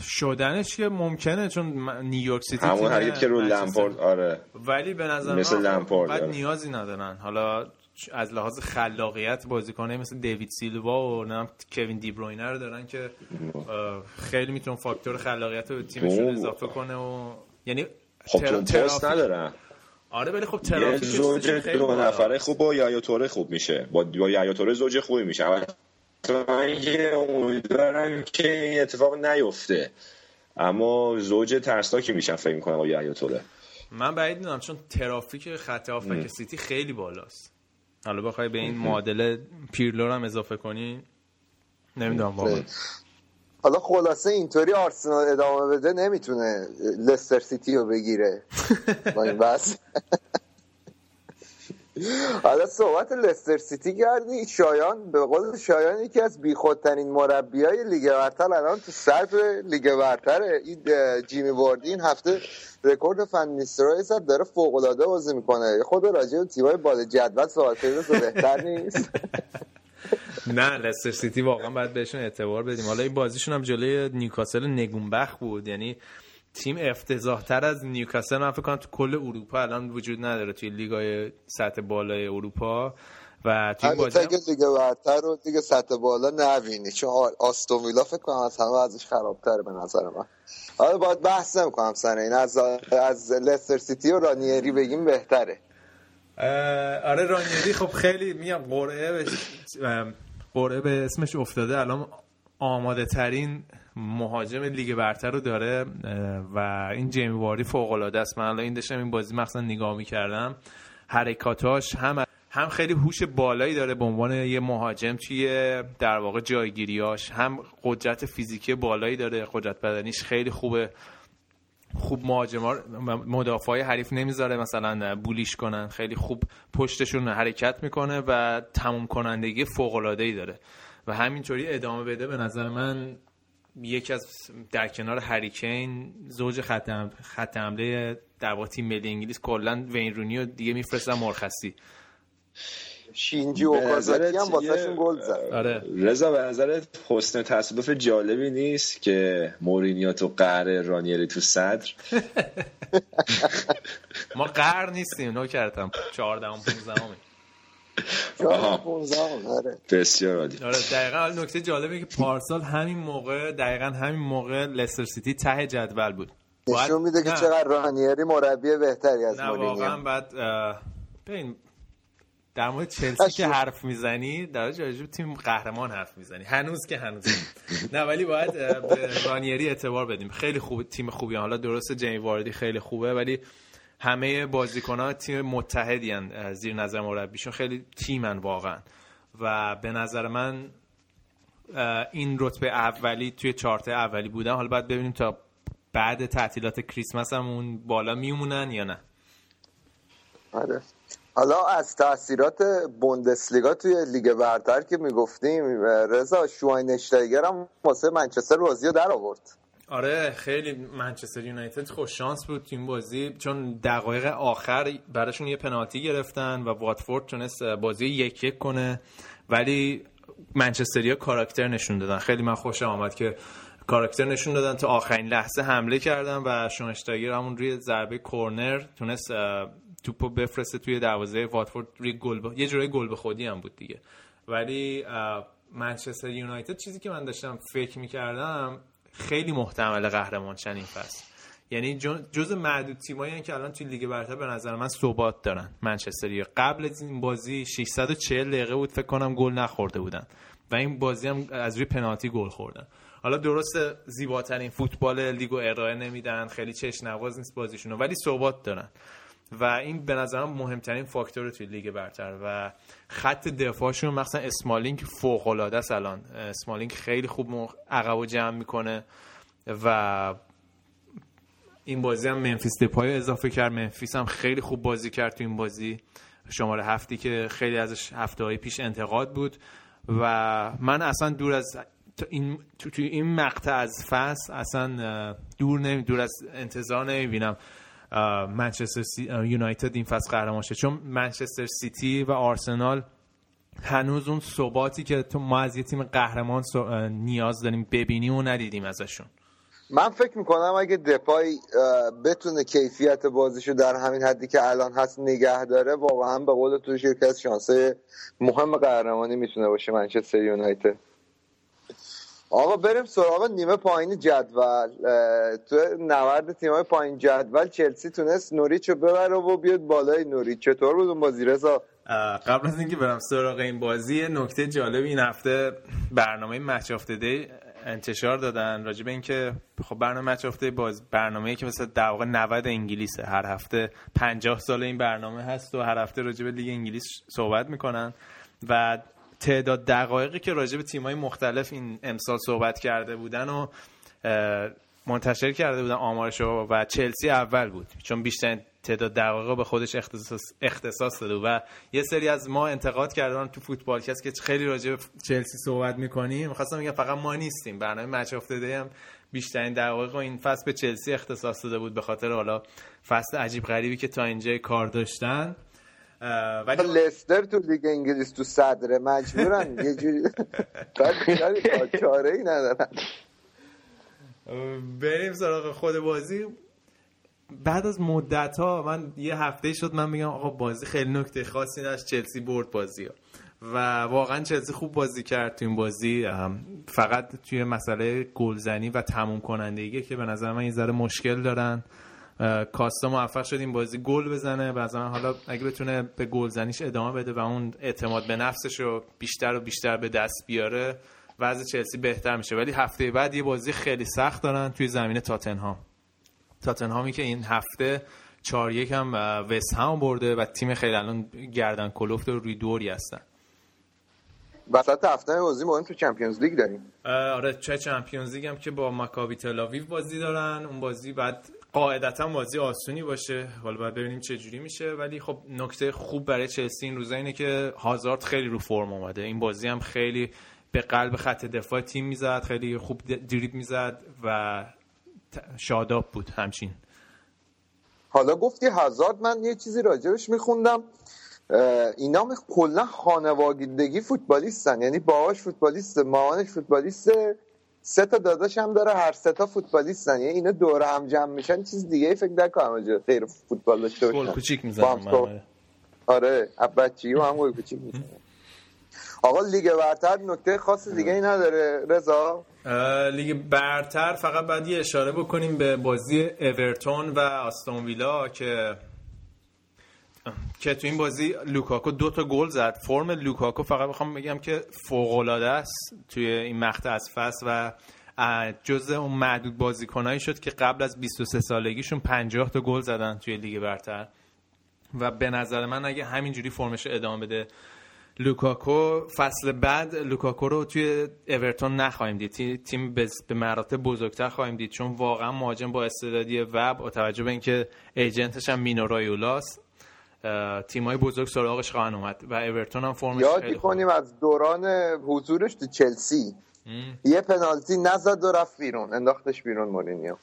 شدنش که ممکنه چون نیویورک سیتی همون حرکت که رو لمپارد آره. ولی به نظر مثل لمپارد بعد آره. نیازی ندارن. حالا از لحاظ خلاقیت بازیکنه مثل دیوید سیلوا و نه کوین دی بروینه رو دارن که خیلی میتون فاکتور خلاقیت رو به تیمشون اضافه کنه و یعنی خب ندارن. آره ولی خب ترافیک زوج دو نفره خوب با یایا توره خوب میشه. با با یایا توره زوج خوبی میشه. من یه امیدوارم که این اتفاق نیفته. اما زوج ترسناکی میشن فکر می‌کنم با یایا توره. من بعید می‌دونم چون ترافیک خط هافبک سیتی خیلی بالاست. حالا بخوای به این معادله پیرلو هم اضافه کنی؟ نمی‌دونم واقعا. حالا خلاصه اینطوری آرسنال ادامه بده نمی‌تونه لستر سیتی رو بگیره. با این وضع حالا صحبت لستر سیتی کردی شایان به قول شایان یکی از بیخودترین مربی های لیگ برتر الان تو صدر لیگ برتره. این جیمی واردی این هفته رکورد فن نیستلروی زد داره فوق العاده بازی می‌کنه. خود راجع به تیمای بالای جدول صحبت بهتر نیست. نه لستر سیتی واقعا باید بهشون اعتبار بدیم. حالا این بازیشون هم جلوی نیوکاسل نگون‌بخت بود. یعنی تیم افتضاح تر از نیوکاسل من فکر کنم تو کل اروپا الان وجود نداره توی لیگای سطح بالای اروپا. و تیم بازی هم... لیگ برتر رو دیگه سطح بالا نبینی. چون آستون ویلا فکر کنم از همه ازش خرابتر به نظر من. حالا باید بحث نمی‌کنم سر این. از از لستر سیتی و رانیری بگیم بهتره. آره رانیری خب خیلی میگم قرعه قرعه به اسمش افتاده الان آماده ترین مهاجم لیگ برتر رو داره و این جیمی واری فوق العاده است. من الان این داشتم این بازی مخصوصا نگاه می‌کردم. حرکاتاش هم هم خیلی هوش بالایی داره به عنوان یه مهاجم توی در واقع جایگیریاش. هم قدرت فیزیکی بالایی داره قدرت بدنیش خیلی خوبه. خوب مهاجما مدافع حریف نمی‌ذاره مثلا بولیش کنن خیلی خوب پشتشون حرکت می‌کنه و تموم کنندگی فوق العاده ای داره. و همینطوری ادامه بده به نظر من یکی از در کنار هریکین زوج خط خط حمله در تیم ملی انگلیس کلا وین رونی رو دیگه میفرستن مرخصی. شینجی و کازاکی هم واسهشون گل زد. آره. رضا به نظرت حسن تصادف جالبی نیست که مورینیو تو قهر رانیری تو صدر؟ ما قهر نیستیم نو کردم. 14 15 آره. بسیار عالی. آره دقیقا. نکته جالبه که پارسال همین موقع دقیقا همین موقع لستر سیتی ته جدول بود. نشون میده که چقدر رانیری مربی بهتری از نه مورینیو. واقعا بعد ببین در مورد چلسی که حرف می‌زنی در راجع تیم قهرمان حرف می‌زنی. هنوز که هنوز نه ولی باید به رانیری اعتبار بدیم. خیلی خوب تیم خوبی حالا درسته جیمی واردی خیلی خوبه ولی همه بازیکن ها تیم متحدی هن زیر نظر مربیشون. خیلی تیمن واقعا. و به نظر من این رتبه اولی توی چارت اولی بودن. حالا باید ببینیم تا بعد تعطیلات کریسمس هم اون بالا میمونن یا نه. آره. حالا از تاثیرات بوندسلیگا توی لیگ برتر که می‌گفتیم رضا شواینشتایگر هم واسه منچستر بازی رو در آورد. آره خیلی منچستر یونایتد خوش شانس بود تیم بازی چون دقایق آخر براشون یه پنالتی گرفتن و واتفورد تونست بازی یک یک کنه ولی منچستریا کاراکتر نشون دادن. خیلی من خوشم آمد که کاراکتر نشون دادن. تا آخرین لحظه حمله کردن و شونشتاگر همون روی ضربه کورنر تونست توپو بفرسته توی دروازه واتفورد روی گل ب... یه جورای گل به خودی هم بود دیگه. ولی منچستر یونایتد چیزی که من داشتم فکر می‌کردم خیلی محتمل قهرمان شن این فصل. یعنی جز معدود تیمایی که الان توی لیگ برتر به نظر من ثبات دارن. منچستری قبل از این بازی 640 دقیقه بود فکر کنم گل نخورده بودن. و این بازی هم از روی پنالتی گل خوردن. حالا درست زیباترین فوتبال لیگو ارائه نمیدن خیلی چشم نواز نیست بازیشون ولی ثبات دارن. و این به نظرم مهمترین فاکتور توی لیگ برتر و خط دفاعشون مثلا اسمالینگ فوق العاده است الان. اسمالینگ خیلی خوب عقب و جمع می‌کنه و این بازی هم ممفیس دپای اضافه کرد. ممفیس هم خیلی خوب بازی کرد تو این بازی. شماره هفتی که خیلی ازش هفته های پیش انتقاد بود. و من اصلا دور از این تو, تو این مقطع از فصل اصلا دور نمی دور از انتظار نمی‌بینم. منچستر یونایتد این فصل قهرمان شه. چون منچستر سیتی و آرسنال هنوز اون ثباتی که تو ما از یه تیم قهرمان نیاز داریم ببینیم و ندیدیم ازشون. من فکر می‌کنم اگه دپای بتونه کیفیت بازیشو در همین حدی که الان هست نگه داره واقعا به قول تو یکی از شانسه مهم قهرمانی می‌تونه باشه منچستر یونایتد. آقا بریم سراغ نیمه پایین جدول. تو نورد تیمای پایین جدول چلسی تونست نوریچ رو ببره و بیاد بالای نوریچ. چطور بود اون بازی رضا؟ قبل از اینکه برم سراغ این بازی نکته جالب این هفته برنامه مچ آف انتشار دادن. راجع به اینکه خب برنامه Match of the Day برنامه‌ای که مثلا در واقع 90 انگلیسه. هر هفته 50 سال این برنامه هست و هر هفته راجع به لیگ انگلیس صحبت می‌کنن. و تعداد دقایقی که راجع به تیم‌های مختلف این امسال صحبت کرده بودن و منتشر کرده بودن آمارشو و چلسی اول بود. چون بیشتر تعداد دقایق به خودش اختصاص, اختصاص داده و یه سری از ما انتقاد کردن تو فوتبال کست که خیلی راجع به چلسی صحبت می‌کنیم می‌خواستم بگم فقط ما نیستیم. برنامه مچ افتاده هم بیشترین دقایق این فصل به چلسی اختصاص داده بود به خاطر حالا فصل عجیب غریبی که تا اینجا کار داشتن. ولی لستر تو لیگ انگلیس تو صدر مجبورن. یه جوری چاره ای ندارن. بریم سراغ خود بازی. بعد از مدت ها من یه هفته شد من میگم آقا بازی خیلی نکته خاصی نداشت. چلسی برد بازی ها. و واقعا چلسی خوب بازی کرد تو این بازی. فقط توی مسئله گلزنی و تموم کنندگی که به نظر من این ذره مشکل دارن. کاستا موفق شد این بازی گل بزنه و حالا اگه بتونه به گلزنیش ادامه بده و اون اعتماد به نفسش رو بیشتر و بیشتر به دست بیاره وضع چلسی بهتر میشه. ولی هفته بعد یه بازی خیلی سخت دارن توی زمین تاتنهام. تاتنهامی که این هفته چهار یک هم وست هم برده و تیم خیلی الان گردن کلفت روی دوری هستن. وسط هفته بازی مهم تو چمپیونز لیگ داریم. آره چه چمپیونز لیگ هم که با مکابی تلاویو بازی دارن. اون بازی بعد قاعدتا بازی آسونی باشه. حالا باید ببینیم چه جوری میشه. ولی خب نکته خوب برای چلسی این روزا اینه که هازارد خیلی رو فرم اومده. این بازی هم خیلی به قلب خط دفاع تیم می‌زد خیلی خوب دریب می‌زد و شاداب بود همچین. حالا گفتی هزارد من یه چیزی راجبش میخوندم. اینا کلا خانوادگی فوتبالیستن. یعنی باهاش فوتبالیست مامانش فوتبالیست سه تا داداش هم داره هر سه تا فوتبالیستن یعنی اینا دور هم جمع میشن چیز دیگه ای فکر نکنم غیر فوتبال داشته باشن. کوچیک می‌زنن آره بچگی هم گل کوچیک می‌زنن آقا لیگ برتر نکته خاص دیگه ای نداره. رضا؟ لیگ برتر فقط بعد یه اشاره بکنیم به بازی اورتون و آستون ویلا که که تو این بازی لوکاکو دو تا گل زد. فرم لوکاکو فقط بخوام بگم که فوق‌العاده است توی این مقطع از فصل و جزء اون معدود بازیکنایی شد که قبل از 23 سالگیشون 50 تا گل زدن توی لیگ برتر. و به نظر من اگه همینجوری فرمش ادامه بده لوکاکو فصل بعد لوکاکو رو توی اورتون نخواهیم دید. تیم به مراتب بزرگتر خواهیم دید چون واقعا مهاجم با استعدادی و با توجه به اینکه agent ش هم مینو رایولاس تیمای بزرگ سراغش خواهن اومد و اورتون هم فرمش یادی کنیم از دوران حضورش تو چلسی. یه پنالتی نزد و رفت بیرون. انداختش بیرون مورینیو.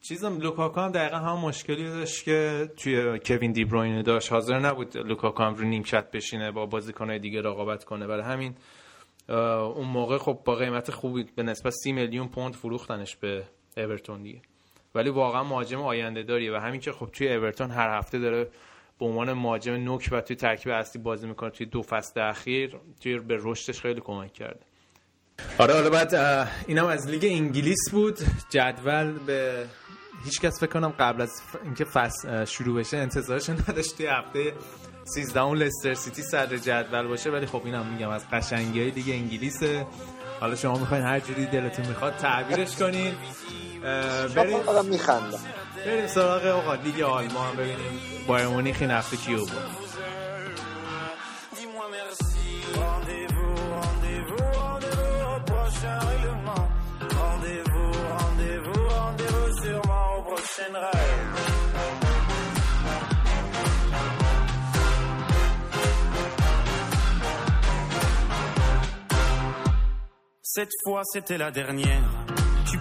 چیزم لوکاکو هم دقیقا هم مشکلی داشت که توی کوین دی داشت. حاضر نبود لوکاکو هم رو نیمکت بشینه با بازیکنهای دیگه رقابت کنه. برای همین اون موقع خب با قیمت خوبی به نسبت سی میلیون پوند فروختنش به اورتون دیگه. ولی واقعا مهاجم آینده داریه و همین که خب توی اورتون هر هفته داره به عنوان مهاجم نوک و توی ترکیب اصلی بازی می‌کنه توی دو فصل اخیر توی به رشدش خیلی کمک کرده. آره حالا بعد اینم از لیگ انگلیس بود. جدول به هیچ کس فکر کنم قبل از اینکه فصل شروع بشه انتظارش نداشت. توی هفته 13 اون لستر سیتی صدر جدول باشه ولی خب اینم میگم از قشنگی های دیگه انگلیسه. حالا شما می‌خواین هر جوری دلتون می‌خواد تعبیرش کنین. بریم فقط میخندم بریم سراغ آقا لیگ آلمان ببینیم بایر مونیخ این هفته کیو بود Cette fois c'était la dernière.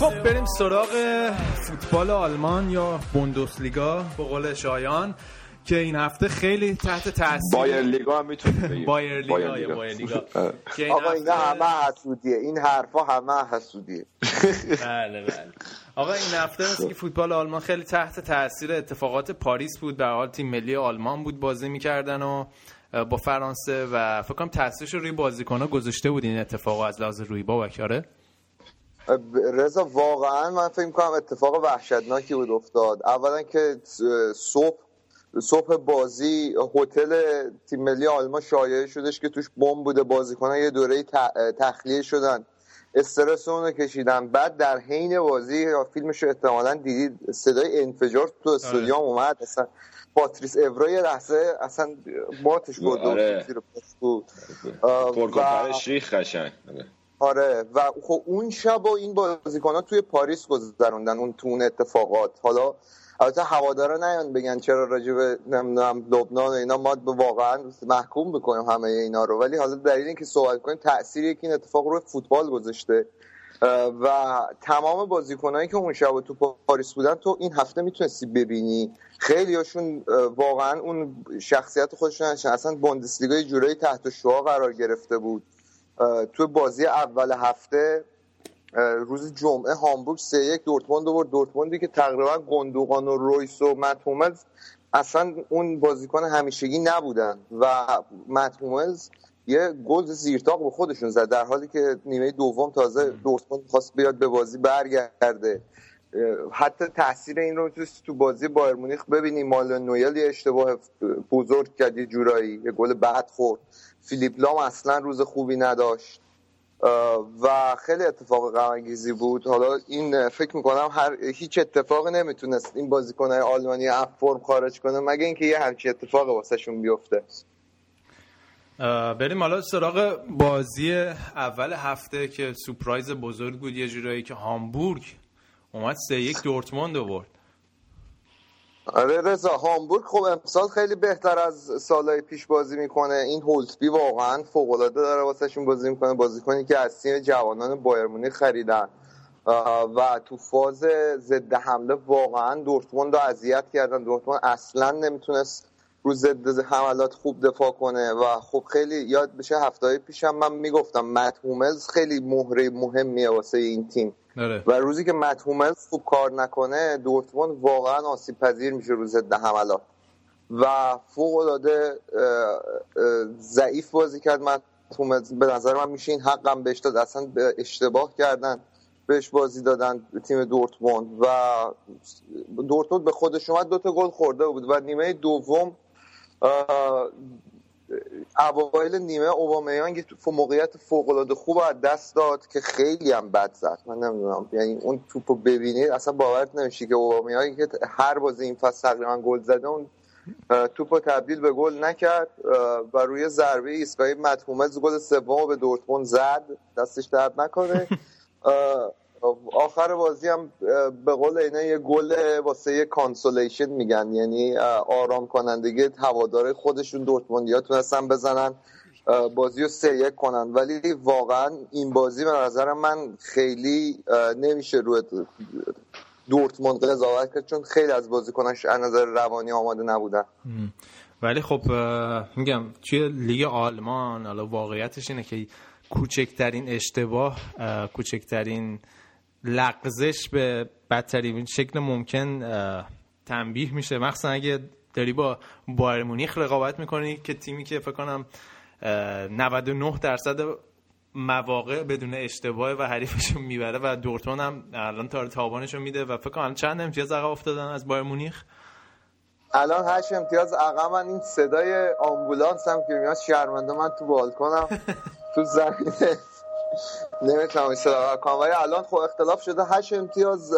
خب بریم سراغ فوتبال آلمان یا بوندوسلیگا به قول شایان که این هفته خیلی تحت تاثیر بایر لیگا هم می‌تونیم بایر لیگا یا بایر لیگا. آقا اینا همه حسودیه. این حرفا همه حسودیه. بله بله. آقا این هفته مثل که فوتبال آلمان خیلی تحت تاثیر اتفاقات پاریس بود. در حال تیم ملی آلمان بود بازی می‌کردن و با فرانسه و فکر کنم تاثیرش روی بازیکن‌ها گذاشته بود این اتفاق از لحاظ روی بابک آره رضا واقعا من فکر کنم اتفاق وحشتناکی بود افتاد. اولا که صبح صبح بازی هتل تیم ملی آلمان شایعه شدش که توش بمب بوده بازیکنان یه دوره تخلیه شدن. استرس اون کشیدن. بعد در حین بازی فیلمش احتمالا دیدید صدای انفجار تو آره. اومد. اصلا پاتریس اورا یه لحظه اصلا باتش بود. آره. بود و... ریخ آره. و خب اون شب و این بازیکن ها توی پاریس گذروندن اون تون اتفاقات. حالا البته هوادارا نیان بگن چرا راجع به نمی‌دونم لبنان و اینا ما واقعا محکوم بکنیم همه اینا رو. ولی حالا دلیل اینکه صحبت کنیم تأثیری که این اتفاق رو فوتبال گذاشته. و تمام بازیکنایی که اون شب تو پاریس بودن تو این هفته می‌تونستی ببینی. خیلی هاشون واقعا اون شخصیت خودشون اصلا بوندسلیگا جورایی تحت شعا قرار گرفته بود. تو بازی اول هفته روز جمعه هامبورگ سه یک دورتموند برد دورتموندی که تقریبا گندوقان و رویس و متوملز اصلا اون بازیکن همیشگی نبودن و متوملز یه گل زیرتاق به خودشون زد در حالی که نیمه دوم تازه دورتموند خواست بیاد به بازی برگرده. حتی تاثیر این رو تو بازی بایر مونیخ ببینیم مال نویل یه اشتباه بزرگ کرد یه جورایی یه گل بعد خورد. فیلیپ لام اصلا روز خوبی نداشت. و خیلی اتفاق غم بود. حالا این فکر می‌کنم هر هیچ اتفاقی نمی‌تونست این بازیکنهای آلمانی از فرم خارج کنه مگه اینکه یه همچی اتفاق واسهشون بیفته. بریم حالا سراغ بازی اول هفته که surprise بزرگ بود. یه جورایی که هامبورگ اومد سه یک دورتموندو برد آره رضا هامبورگ خب امسال خیلی بهتر از سالهای پیش بازی می‌کنه. این هولتبی واقعا فوق العاده داره واسهشون بازی می‌کنه. بازیکنی که از تیم جوانان بایر خریدن. و تو فاز ضد حمله واقعا دورتموند رو اذیت کردن. دورتموند اصلا نمی‌تونست رو ضد حملات خوب دفاع کنه و خب خیلی یاد بشه هفته پیشم من می‌گفتم مت خیلی مهره مهمیه واسه این تیم. داره. و روزی که مت خوب کار نکنه دورتموند واقعا آسیب پذیر میشه رو ضد حملات. و فوق العاده ضعیف بازی کرد مت به نظر من میشه این حقم بهش داد. اصلا اشتباه کردن بهش بازی دادن تیم دورتموند. و دورتموند به خودش اومد دوتا گل خورده بود. و نیمه دوم اوایل نیمه اوبامیانگ موقعیت فوق العاده خوب از دست داد که خیلی هم بد زد. من نمی‌دونم. یعنی اون توپو ببینید اصلا باورت نمیشه که اوبامیانگ که هر بازی این فصل تقریبا گل زده اون توپو تبدیل به گل نکرد و روی ضربه ایستگاهی مت هوملز گل سوم به دورتموند زد. دستش درد نکنه. آخر بازی هم به قول اینه یه گل واسه یه consolation میگن. یعنی آرام کنندگی هواداره خودشون دورتموندیا تونستن بزنن بازی رو سه کنن. ولی واقعا این بازی به نظر من خیلی نمیشه روی دورتموند قضاوت کرد چون خیلی از بازیکناش از نظر روانی آماده نبودن. ولی خب میگم توی لیگ آلمان حالا واقعیتش اینه که کوچکترین اشتباه کوچکترین لغزش به بدترین شکل ممکن تنبیه میشه. مخصوصا اگه داری با بایر مونیخ رقابت می‌کنی که تیمی که فکر کنم 99 درصد مواقع بدون اشتباه و حریفش می‌بره و دورتون هم الان تار تابانش میده و فکر کنم چند امتیاز عقب افتادن از بایر مونیخ؟ الان هشت امتیاز عقب من این صدای آمبولانس هم که میاد شرمنده من تو بالکنم تو زمینه. نمی‌تونم صداقت کنم ولی الان خب اختلاف شده. هشت امتیاز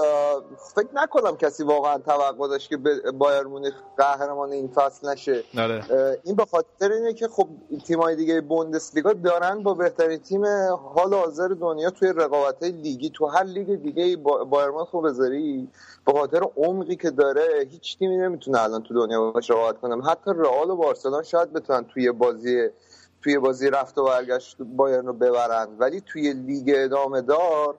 فکر نکنم کسی واقعا توقع داشت که بایر مونیخ قهرمان این فصل نشه. ناره. این به خاطر اینه که خب تیمای دیگه بوندسلیگا دارن با بهترین تیم حال حاضر دنیا توی رقابت لیگی. تو هر لیگ دیگه بایر مونیخ رو بذاری به خاطر عمقی که داره هیچ تیمی نمی‌تونه الان تو دنیا باش رقابت کنه. حتی رئال و بارسلون شاید بتونن توی بازی توی بازی رفت و برگشت بایرن رو ببرن. ولی توی لیگ ادامه دار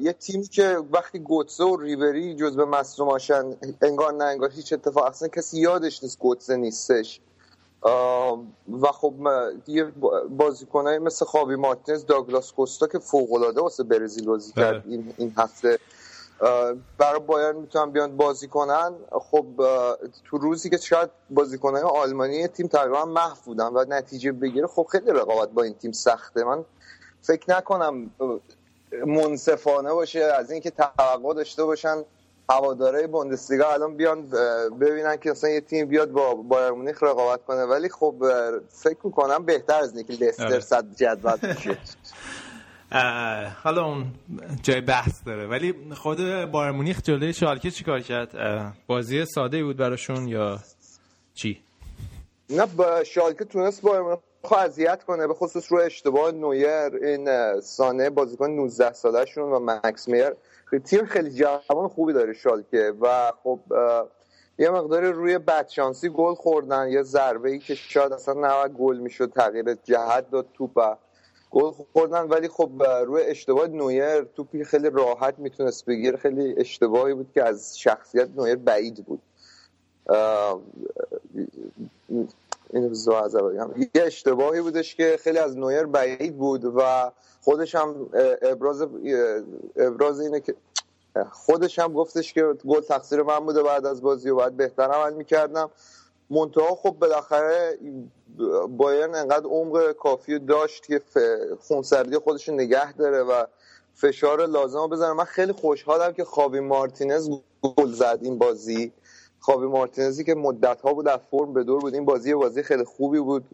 یه تیمی که وقتی گوتسه و ریبری جزو مصدوماشن انگار نه انگار هیچ اتفاق اصلا کسی یادش نیست گوتسه نیستش. و خب یه بازیکنایی مثل خابی مارتینز داگلاس کوستا که فوق العاده واسه برزیل بازی کرد این, این هفته. برای بایرن می‌تونن بیان بازی کنن. خب تو روزی که شاید بازیکنهای آلمانی تیم تقریبا محو بودن و نتیجه بگیره خب خیلی رقابت با این تیم سخته. من فکر نکنم منصفانه باشه از اینکه توقع داشته باشن هواداره بوندسلیگا الان بیان ببینن که اصلا یه تیم بیاد با بایر مونیخ رقابت کنه. ولی خب فکر می‌کنم بهتر از اینکه لستر آره. صد جدول بشه حالا اون جای بحث داره. ولی خود بایر مونیخ جلوی شالکه چیکار کرد؟ بازی ساده بود براشون یا چی؟ نه با شالکه تونست بایر مونیخ اذیت کنه به خصوص رو اشتباه نویر. این سانه بازیکن 19 ساله شون و مکس میر. تیم خیلی جوان خوبی داره شالکه و خب یه مقداری روی بدشانسی گل خوردن یه ضربه ای که شاید اصلا نباید گل می‌شد تغییر جهت داد توپ گل خوردن ولی خب روی اشتباه نویر توپی خیلی راحت می‌تونست بگیر خیلی اشتباهی بود که از شخصیت نویر بعید بود. یه اشتباهی بودش که خیلی از نویر بعید بود و خودش هم ابراز ابراز اینه که خودش هم گفتش که گل تقصیر من بوده بعد از بازی و باید بهتر عمل می‌کردم. منتها خب بالاخره بایرن انقدر عمق کافی داشت که خونسردی خودش نگه داره و فشار لازم رو بزنه. من خیلی خوشحالم که خابی مارتینز گل زد این بازی. خابی مارتینزی که مدت ها بود از فرم به دور بود. این بازی بازی خیلی خوبی بود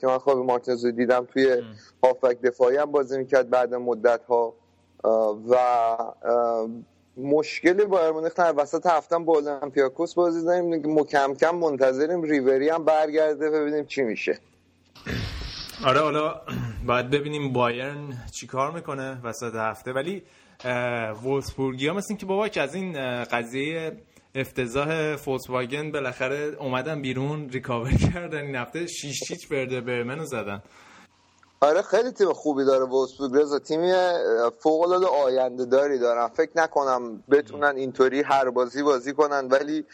که من خابی مارتینز رو دیدم. توی هافک دفاعی هم بازی می‌کرد بعد مدت ها و مشکلی بایر مونیخ نه وسط هفتم با اولمپیاکوس بازی داریم مکم کم منتظریم ریوری هم برگرده. ببینیم چی میشه. آره حالا باید ببینیم بایرن چیکار می‌کنه وسط هفته. ولی وولسبورگی ها مثل که بابا که از این قضیه افتضاح فولکس واگن بالاخره اومدن بیرون ریکاور کردن. این هفته 6 هیچ برده برمن رو زدن. آره خیلی تیم خوبی داره وولسبورگ رضا تیمی فوق العاده آینده داری دارن. فکر نکنم بتونن اینطوری هر بازی بازی کنن ولی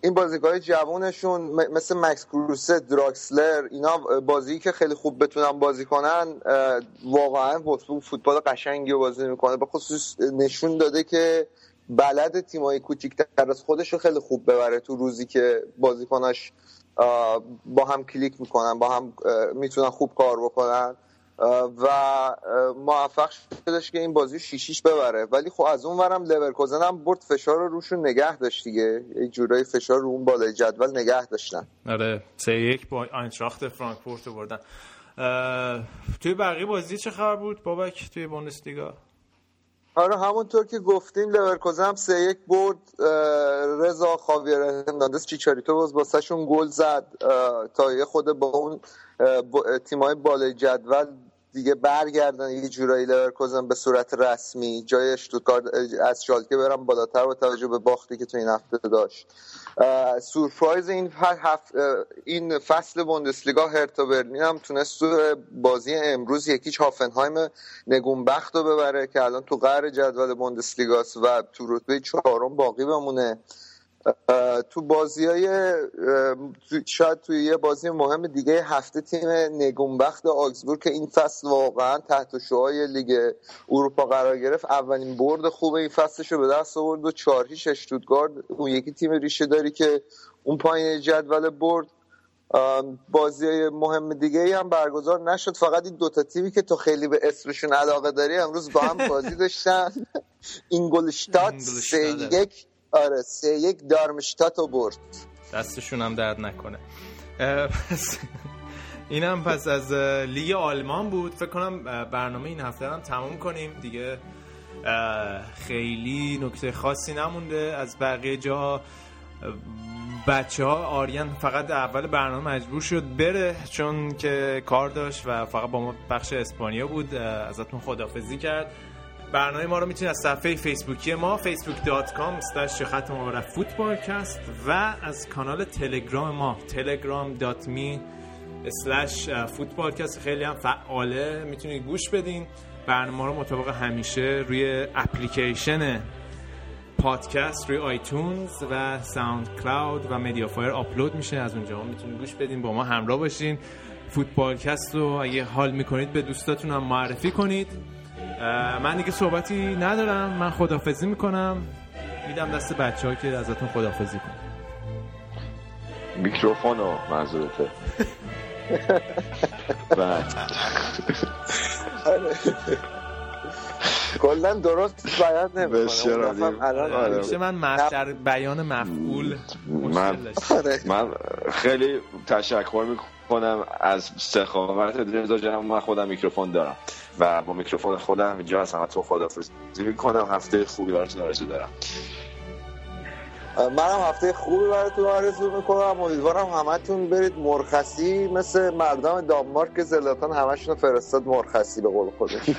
این بازیکن جوونشون مثل مکس کروسه دراکسلر اینا بازی که خیلی خوب بتونن بازی کنن واقعا وولسبورگ فوتبال قشنگی بازی می‌کنه. به خصوص نشون داده که بلد تیمای کوچیک‌تر از خودش رو خیلی خوب ببره تو روزی که بازیکناش با هم کلیک می‌کنن با هم می‌تونن خوب کار بکنن. و موفق شدش که این بازی شیشیش ببره. ولی خب از اون ورم لورکوزن هم برد فشار رو روشون نگه داشت دیگه. یه جورایی فشار رو اون بالای جدول نگه داشتن. آره سه یک با آینتراخت فرانکفورت بردن. توی بقیه بازی چه خبر بود؟ بابک توی بوندسلیگا. آره همونطور که گفتیم لورکوزن هم سه یک برد رضا خاویر هرناندز چیچاریتو باز واسهشون گل زد. تا یه خورده با اون تیمای بالای جدول دیگه برگردن یه جورایی لورکوزن به صورت رسمی. جای اشتوتگارت از شالکه بره بالاتر با توجه به باختی که تو این هفته داشت. سورپرایز این هف... این فصل بوندسلیگا هرتا برلین هم تونست تو بازی امروز یکیچ هافنهایم نگونبخت رو ببره که الان تو قهر جدول بوندسلیگاست و تو رتبه چهارم باقی بمونه. تو بازی های شاید توی یه بازی مهم دیگه هفته تیم نگونبخت آگزبورگ که این فصل واقعا تحت شوهای لیگ اروپا قرار گرفت. اولین برد خوب این فصلش رو به دست آورد و چهار هیچ اشتوتگارد اون یکی تیم ریشه داری که اون پایین جدول برد. بازی های مهم دیگه هم برگزار نشد. فقط این دوتا تیمی که تو خیلی به اسمشون علاقه داری امروز با هم بازی داشتن. اینگلشتات سه یک. آره سه یک دارمشتات رو برد. دستشون هم درد نکنه. این هم پس از لیگ آلمان بود. فکر کنم برنامه این هفته هم تموم کنیم. دیگه خیلی نکته خاصی نمونده. از بقیه جا بچه ها آریان فقط اول برنامه مجبور شد بره چون که کار داشت و فقط با ما بخش اسپانیا بود. ازتون خدافزی کرد. برنامه ما رو می‌تونید از صفحه فیسبوکی ما facebook.com خط مبارک فوتبالکست و از کانال تلگرام ما telegram.me slash فوتبالکست خیلی هم فعاله. می‌تونید گوش بدین. برنامه رو مطابق همیشه روی اپلیکیشن پادکست روی iTunes و SoundCloud و MediaFire آپلود میشه. از اونجا می‌تونید گوش بدین با ما همراه باشین. فوتبالکست رو اگه حال می‌کنید به دوستاتون هم معرفی کنید. من دیگه صحبتی ندارم. من خدافزی می‌کنم. میدم دست بچه ها که ازتون خدافزی کنم میکروفون رو منظورته کلا درست بیان نمی‌کنه. من مصدر بیان مفعول من من خیلی تشکر می‌کنم از سخاوت رضا جانم من خودم میکروفون دارم. و با میکروفون خودم اینجا از همه تو خدافظی می‌کنم. هفته خوبی براتون آرزو دارم. منم هفته خوبی براتون آرزو می‌کنم. امیدوارم همتون برید مرخصی مثل مردم دانمارک که زلاتان همشون فرستاد مرخصی به قول خودش.